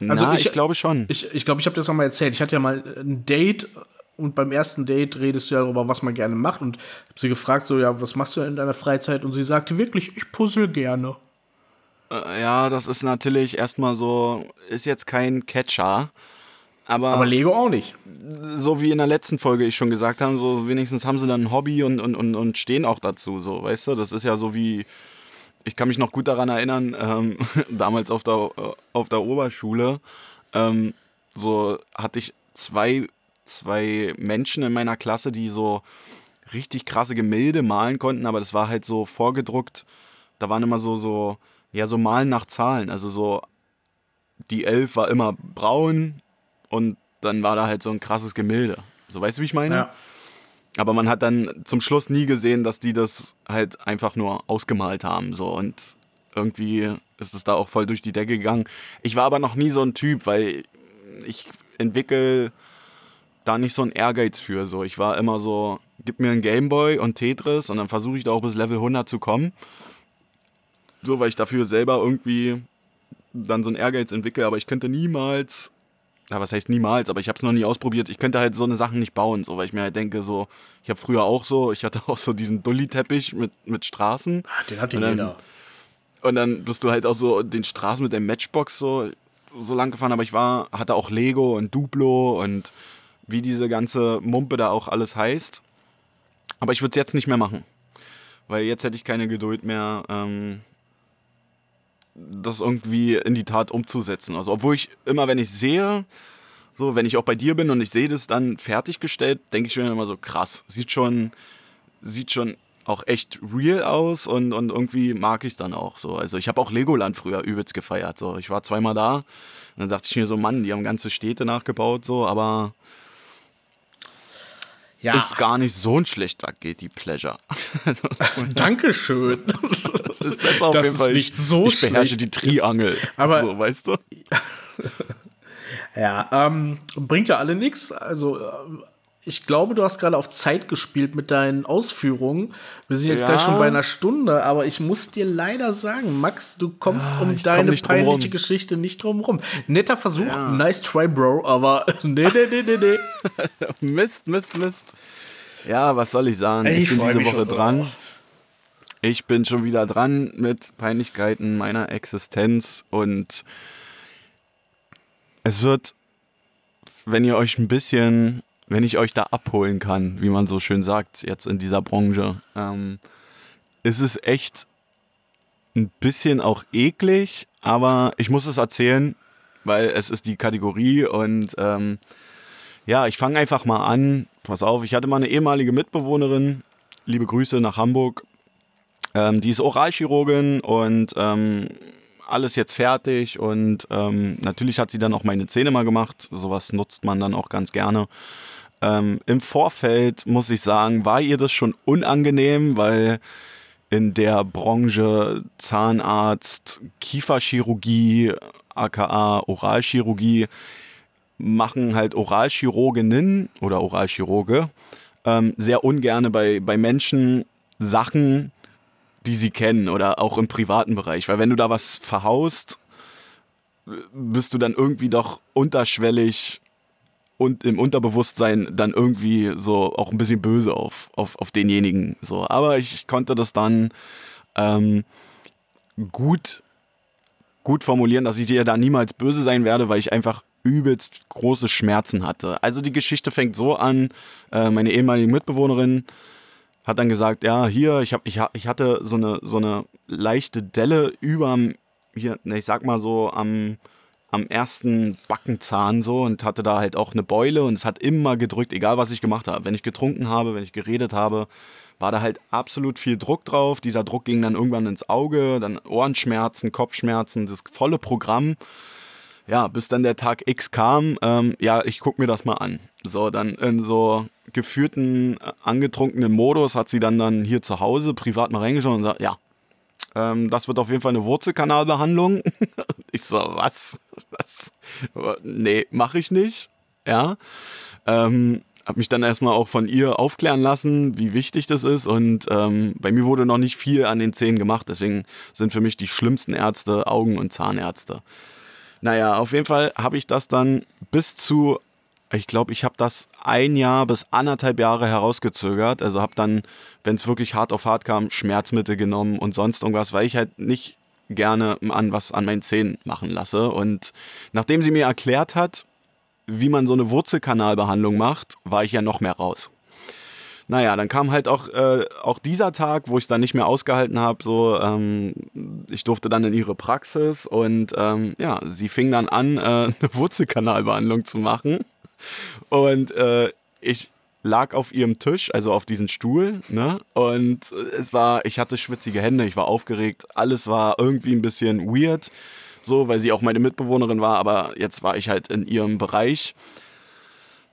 Also na, ich- ich, glaube schon. Ich glaube, ich, glaub, ich habe das noch mal erzählt. Ich hatte ja mal ein Date und beim ersten Date redest du ja darüber, was man gerne macht. Und ich habe sie gefragt, so, ja, was machst du in deiner Freizeit? Und sie sagte wirklich, ich puzzle gerne. Äh, Ja, das ist natürlich erstmal so, ist jetzt kein Catcher. Aber, Aber Lego auch nicht. so wie in der letzten Folge ich schon gesagt habe, so wenigstens haben sie dann ein Hobby und, und, und, und stehen auch dazu, so, weißt du? Das ist ja so wie, ich kann mich noch gut daran erinnern, ähm, damals auf der, auf der Oberschule, ähm, so hatte ich zwei, zwei Menschen in meiner Klasse, die so richtig krasse Gemälde malen konnten, aber das war halt so vorgedruckt, da waren immer so, so, ja, so Malen nach Zahlen, also so, die Elf war immer braun und dann war da halt so ein krasses Gemälde. So, weißt du, wie ich meine? Ja. Aber man hat dann zum Schluss nie gesehen, dass die das halt einfach nur ausgemalt haben. So und irgendwie ist es da auch voll durch die Decke gegangen. Ich war aber noch nie so ein Typ, weil ich entwickle da nicht so einen Ehrgeiz für. So, ich war immer so, gib mir einen Gameboy und Tetris und dann versuche ich da auch bis Level 100 zu kommen. So, weil ich dafür selber irgendwie dann so einen Ehrgeiz entwickle, aber ich könnte niemals ja, was heißt niemals, aber ich habe es noch nie ausprobiert. Ich könnte halt so eine Sachen nicht bauen, so, weil ich mir halt denke, so, ich habe früher auch so, ich hatte auch so diesen Dulli-Teppich mit, mit Straßen. Den hatte Und dann- jeder. Und dann bist du halt auch so den Straßen mit der Matchbox so, so lang gefahren, aber ich war, hatte auch Lego und Duplo und wie diese ganze Mumpe da auch alles heißt. Aber ich würde es jetzt nicht mehr machen. Weil jetzt hätte ich keine Geduld mehr, ähm, das irgendwie in die Tat umzusetzen. Also obwohl ich immer, wenn ich sehe, so, wenn ich auch bei dir bin und ich sehe das dann fertiggestellt, denke ich mir immer so, krass, sieht schon, sieht schon auch echt real aus und, und irgendwie mag ich es dann auch so. Also ich habe auch Legoland früher übelst gefeiert. So. Ich war zweimal da und dann dachte ich mir so, Mann, die haben ganze Städte nachgebaut, so, aber Ja, ist gar nicht so ein schlechter Guilty Pleasure. Also, Dankeschön. das ist besser auf Das jeden Fall. nicht so ich beherrsche schlecht die Triangel. Aber- so, weißt du? Ja, ähm, bringt ja alle nichts. Also, äh, ich glaube, du hast gerade auf Zeit gespielt mit deinen Ausführungen. Wir sind jetzt Ja. gleich schon bei einer Stunde, aber ich muss dir leider sagen, Max, du kommst Ah, um ich komm deine drum peinliche. Geschichte nicht drum rum. Netter Versuch, nice try, Bro, aber nee, nee, nee, nee, nee. Mist, Mist, Mist. Ja, was soll ich sagen? Ich, ich bin diese Woche dran. drauf. Ich bin schon wieder dran mit Peinlichkeiten meiner Existenz und es wird, wenn ihr euch ein bisschen, wenn ich euch da abholen kann, wie man so schön sagt, jetzt in dieser Branche, ähm, ist es echt ein bisschen auch eklig, aber ich muss es erzählen, weil es ist die Kategorie und ähm, ja, ich fange einfach mal an. Pass auf, ich hatte mal eine ehemalige Mitbewohnerin, liebe Grüße nach Hamburg. Ähm, die ist Oralchirurgin und ähm, alles jetzt fertig und ähm, natürlich hat sie dann auch meine Zähne mal gemacht. Sowas nutzt man dann auch ganz gerne. Ähm, Im Vorfeld muss ich sagen, war ihr das schon unangenehm, weil in der Branche Zahnarzt, Kieferchirurgie, aka Oralchirurgie, machen halt Oralchirurginnen oder Oralchirurge ähm, sehr ungerne bei, bei Menschen Sachen, die sie kennen oder auch im privaten Bereich. Weil wenn du da was verhaust, bist du dann irgendwie doch unterschwellig und im Unterbewusstsein dann irgendwie so auch ein bisschen böse auf, auf, auf denjenigen. So. Aber ich konnte das dann ähm, gut, gut formulieren, dass ich dir da niemals böse sein werde, weil ich einfach übelst große Schmerzen hatte. Also die Geschichte fängt so an, äh, meine ehemalige Mitbewohnerin hat dann gesagt, ja, hier, ich, hab, ich, ich hatte so eine, so eine leichte Delle überm, hier, ne, ich sag mal so, am, am ersten Backenzahn so und hatte da halt auch eine Beule und es hat immer gedrückt, egal was ich gemacht habe. Wenn ich getrunken habe, wenn ich geredet habe, war da halt absolut viel Druck drauf. Dieser Druck ging dann irgendwann ins Auge, dann Ohrenschmerzen, Kopfschmerzen, das volle Programm. Ja, bis dann der Tag X kam, ähm, ja, ich guck mir das mal an. So, dann in so geführten, äh, angetrunkenen Modus hat sie dann dann hier zu Hause privat mal reingeschaut und sagt, ja, ähm, das wird auf jeden Fall eine Wurzelkanalbehandlung. ich so, was? was? Nee, mache ich nicht. Ja. Ähm, hab mich dann erstmal auch von ihr aufklären lassen, wie wichtig das ist. Und ähm, bei mir wurde noch nicht viel an den Zähnen gemacht. Deswegen sind für mich die schlimmsten Ärzte Augen- und Zahnärzte. Naja, auf jeden Fall habe ich das dann bis zu, ich glaube, ich habe das ein Jahr bis anderthalb Jahre herausgezögert. Also habe dann, wenn es wirklich hart auf hart kam, Schmerzmittel genommen und sonst irgendwas, weil ich halt nicht gerne an was an meinen Zähnen machen lasse. Und nachdem sie mir erklärt hat, wie man so eine Wurzelkanalbehandlung macht, war ich ja noch mehr raus. Naja, dann kam halt auch, äh, auch dieser Tag, wo ich es dann nicht mehr ausgehalten habe. So, ähm, ich durfte dann in ihre Praxis und ähm, ja, sie fing dann an, äh, eine Wurzelkanalbehandlung zu machen. Und äh, ich lag auf ihrem Tisch, also auf diesem Stuhl, ne? Und es war, ich hatte schwitzige Hände, ich war aufgeregt, alles war irgendwie ein bisschen weird, so, weil sie auch meine Mitbewohnerin war, aber jetzt war ich halt in ihrem Bereich.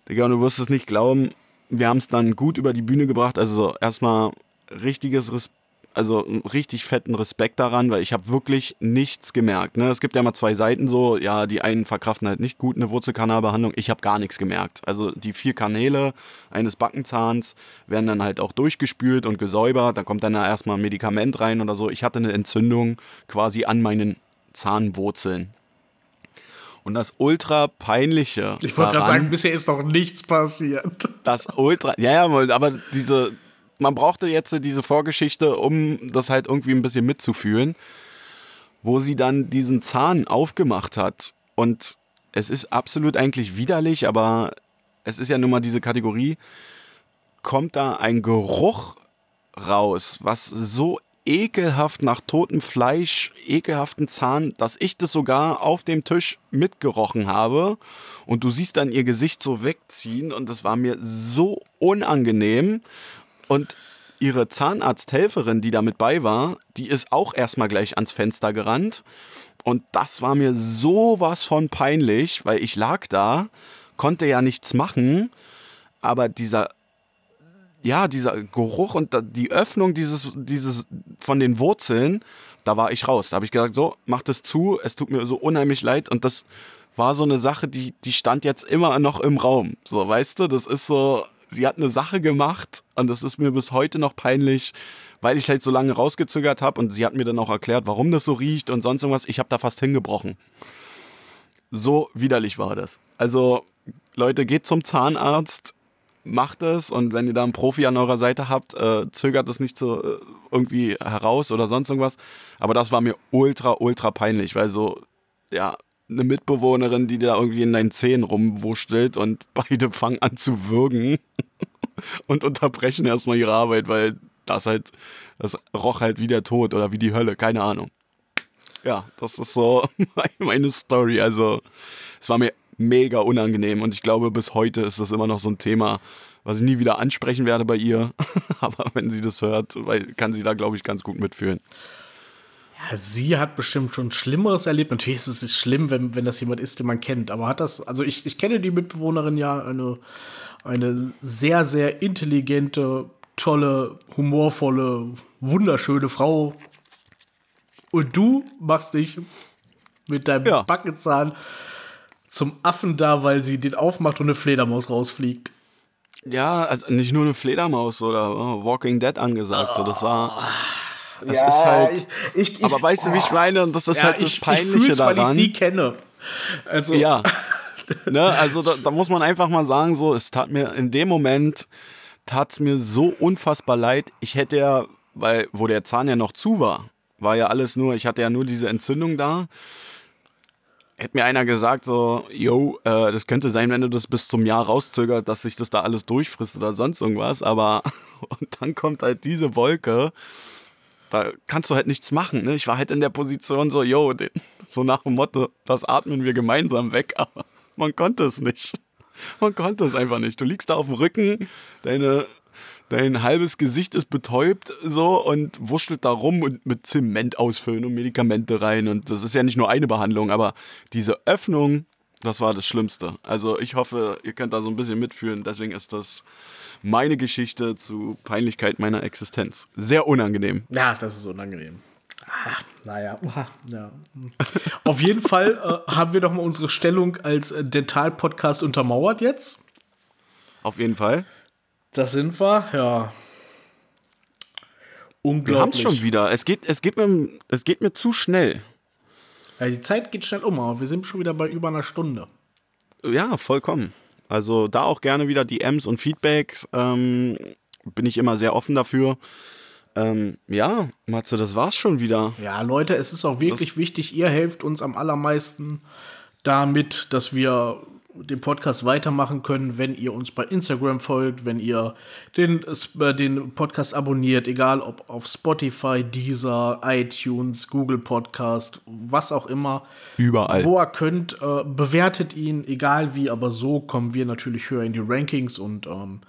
Digga, du wirst es nicht glauben, wir haben es dann gut über die Bühne gebracht. Also erstmal richtiges Res also richtig fetten Respekt daran, weil ich habe wirklich nichts gemerkt. Ne? Es gibt ja mal zwei Seiten so, ja, die einen verkraften halt nicht gut eine Wurzelkanalbehandlung. Ich habe gar nichts gemerkt. Also die vier Kanäle eines Backenzahns werden dann halt auch durchgespült und gesäubert. Da kommt dann ja erstmal ein Medikament rein oder so. Ich hatte eine Entzündung quasi an meinen Zahnwurzeln. Und das ultra peinliche. Ich wollte gerade sagen, bisher ist noch nichts passiert. das Ultra. Ja, ja, aber- aber diese. Man brauchte jetzt diese Vorgeschichte, um das halt irgendwie ein bisschen mitzufühlen, wo sie dann diesen Zahn aufgemacht hat. Und es ist absolut eigentlich widerlich, aber es ist ja nun mal diese Kategorie. Kommt da ein Geruch raus, was so ekelhaft nach totem Fleisch, ekelhaften Zahn, dass ich das sogar auf dem Tisch mitgerochen habe. Und du siehst dann ihr Gesicht so wegziehen und das war mir so unangenehm. Und ihre Zahnarzthelferin, die da mit bei war, die ist auch erstmal gleich ans Fenster gerannt. Und das war mir sowas von peinlich, weil ich lag da, konnte ja nichts machen, aber dieser ja, dieser Geruch und die Öffnung dieses, dieses von den Wurzeln, da war ich raus. Da habe ich gesagt, so, mach das zu, es tut mir so unheimlich leid. Und das war so eine Sache, die, die stand jetzt immer noch im Raum. So, weißt du, das ist so, sie hat eine Sache gemacht und das ist mir bis heute noch peinlich, weil ich halt so lange rausgezögert habe und sie hat mir dann auch erklärt, warum das so riecht und sonst irgendwas. Ich habe da fast hingebrochen. So widerlich war das. Also, Leute, geht zum Zahnarzt, macht es und wenn ihr da einen Profi an eurer Seite habt, äh, zögert es nicht so äh, irgendwie heraus oder sonst irgendwas. Aber das war mir ultra, ultra peinlich, weil so, ja, eine Mitbewohnerin, die da irgendwie in deinen Zähnen rumwurschtelt und beide fangen an zu würgen und unterbrechen erstmal ihre Arbeit, weil das halt, das roch halt wie der Tod oder wie die Hölle, keine Ahnung. Ja, das ist so meine Story. Also, es war mir mega unangenehm und ich glaube, bis heute ist das immer noch so ein Thema, was ich nie wieder ansprechen werde bei ihr. Aber wenn sie das hört, kann sie da, glaube ich, ganz gut mitfühlen. Ja, sie hat bestimmt schon Schlimmeres erlebt. Natürlich ist es schlimm, wenn, wenn das jemand ist, den man kennt. Aber hat das, also ich, ich kenne die Mitbewohnerin ja, eine, eine sehr, sehr intelligente, tolle, humorvolle, wunderschöne Frau. Und du machst dich mit deinem ja. Backenzahn zum Affen da, weil sie den aufmacht und eine Fledermaus rausfliegt. Ja, also nicht nur eine Fledermaus oder oh, Walking Dead angesagt. Oh. So, das war. Das ja, ist halt. Ich, ich, aber weißt du, wie ich meine? Und das ist ja, halt das ich, Peinliche ich daran. weil ich sie kenne. Also. Ja. ne, also da, da, muss man einfach mal sagen, so, es tat mir in dem Moment tat es mir so unfassbar leid. Ich hätte ja, weil, wo der Zahn ja noch zu war, war ja alles nur, ich hatte ja nur diese Entzündung da hätte mir einer gesagt, so, yo, äh, das könnte sein, wenn du das bis zum Jahr rauszögert, dass sich das da alles durchfrisst oder sonst irgendwas, aber und dann kommt halt diese Wolke, da kannst du halt nichts machen. Ne? Ich war halt in der Position so, yo, den, so nach dem Motto, das atmen wir gemeinsam weg, aber man konnte es nicht. Man konnte es einfach nicht. Du liegst da auf dem Rücken, deine dein halbes Gesicht ist betäubt so und wurschtelt da rum und mit Zement ausfüllen und Medikamente rein. Und das ist ja nicht nur eine Behandlung, aber diese Öffnung, das war das Schlimmste. Also ich hoffe, ihr könnt da so ein bisschen mitfühlen. Deswegen ist das meine Geschichte zu Peinlichkeit meiner Existenz. Sehr unangenehm. Ja, das ist unangenehm. Ach, naja, ja. Auf jeden Fall äh, haben wir doch mal unsere Stellung als Dental-Podcast untermauert jetzt. Auf jeden Fall. Das sind wir, ja. Unglaublich. Wir haben es schon wieder. Es geht, es, geht mir, es geht mir zu schnell. Ja, die Zeit geht schnell um, aber wir sind schon wieder bei über einer Stunde. Ja, vollkommen. Also da auch gerne wieder DMs und Feedbacks. Ähm, bin ich immer sehr offen dafür. Ähm, ja, Matze, das war's schon wieder. Ja, Leute, es ist auch wirklich das wichtig, ihr helft uns am allermeisten damit, dass wir den Podcast weitermachen können, wenn ihr uns bei Instagram folgt, wenn ihr den, äh, den Podcast abonniert, egal ob auf Spotify, Deezer, iTunes, Google Podcast, was auch immer. Überall. Wo ihr könnt, äh, bewertet ihn, egal wie, aber so kommen wir natürlich höher in die Rankings und ähm,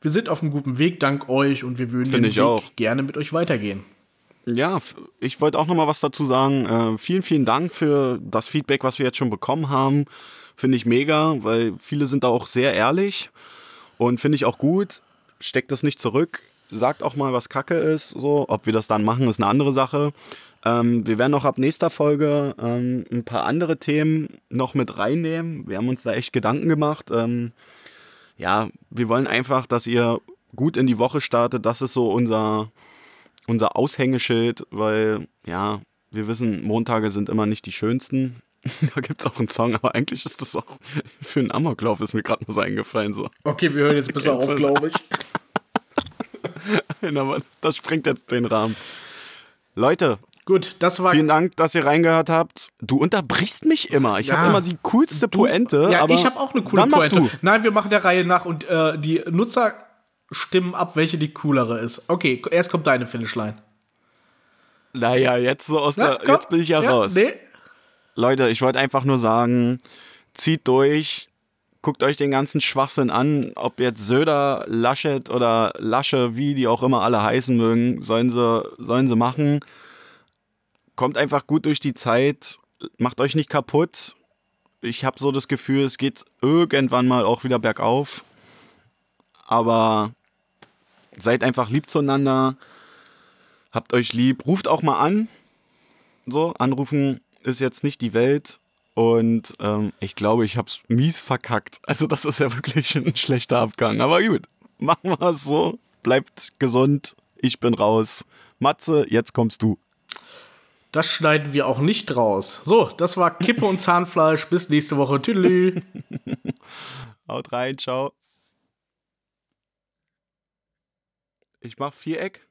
wir sind auf einem guten Weg, dank euch und wir würden Find den Weg auch. gerne mit euch weitergehen. Ja, ich wollte auch noch mal was dazu sagen. Äh, vielen, vielen Dank für das Feedback, was wir jetzt schon bekommen haben. Finde ich mega, weil viele sind da auch sehr ehrlich und finde ich auch gut. Steckt das nicht zurück, sagt auch mal, was Kacke ist. So, ob wir das dann machen, ist eine andere Sache. Ähm, wir werden auch ab nächster Folge ähm, ein paar andere Themen noch mit reinnehmen. Wir haben uns da echt Gedanken gemacht. Ähm, ja, wir wollen einfach, dass ihr gut in die Woche startet. Das ist so unser, unser Aushängeschild, weil ja, wir wissen, Montage sind immer nicht die schönsten. Da gibt es auch einen Song, aber eigentlich ist das auch für einen Amoklauf, ist mir gerade mal so eingefallen. So. Okay, wir hören jetzt besser auf, glaube ich. aber das sprengt jetzt den Rahmen. Leute, Gut, das war. Vielen Dank, dass ihr reingehört habt. Du unterbrichst mich immer. Ich ja, habe immer die coolste du, Pointe. Ja, ich habe auch eine coole Pointe. Nein, wir machen der Reihe nach und äh, die Nutzer stimmen ab, welche die coolere ist. Okay, erst kommt deine Finishline. Naja, jetzt so aus Na, der. komm. Jetzt bin ich ja, raus. Nee. Leute, ich wollte einfach nur sagen, zieht durch, guckt euch den ganzen Schwachsinn an, ob jetzt Söder, Laschet oder Lasche, wie die auch immer alle heißen mögen, sollen sie, sollen sie machen. Kommt einfach gut durch die Zeit, macht euch nicht kaputt. Ich habe so das Gefühl, es geht irgendwann mal auch wieder bergauf. Aber seid einfach lieb zueinander, habt euch lieb, ruft auch mal an. So, anrufen ist jetzt nicht die Welt. Und ähm, ich glaube, ich hab's mies verkackt. Also, das ist ja wirklich ein schlechter Abgang. Aber gut, machen wir es so. Bleibt gesund. Ich bin raus. Matze, jetzt kommst du. Das schneiden wir auch nicht raus. So, das war Kippe und Zahnfleisch. Bis nächste Woche. Tüdelü. Haut rein, ciao. Ich mach Viereck.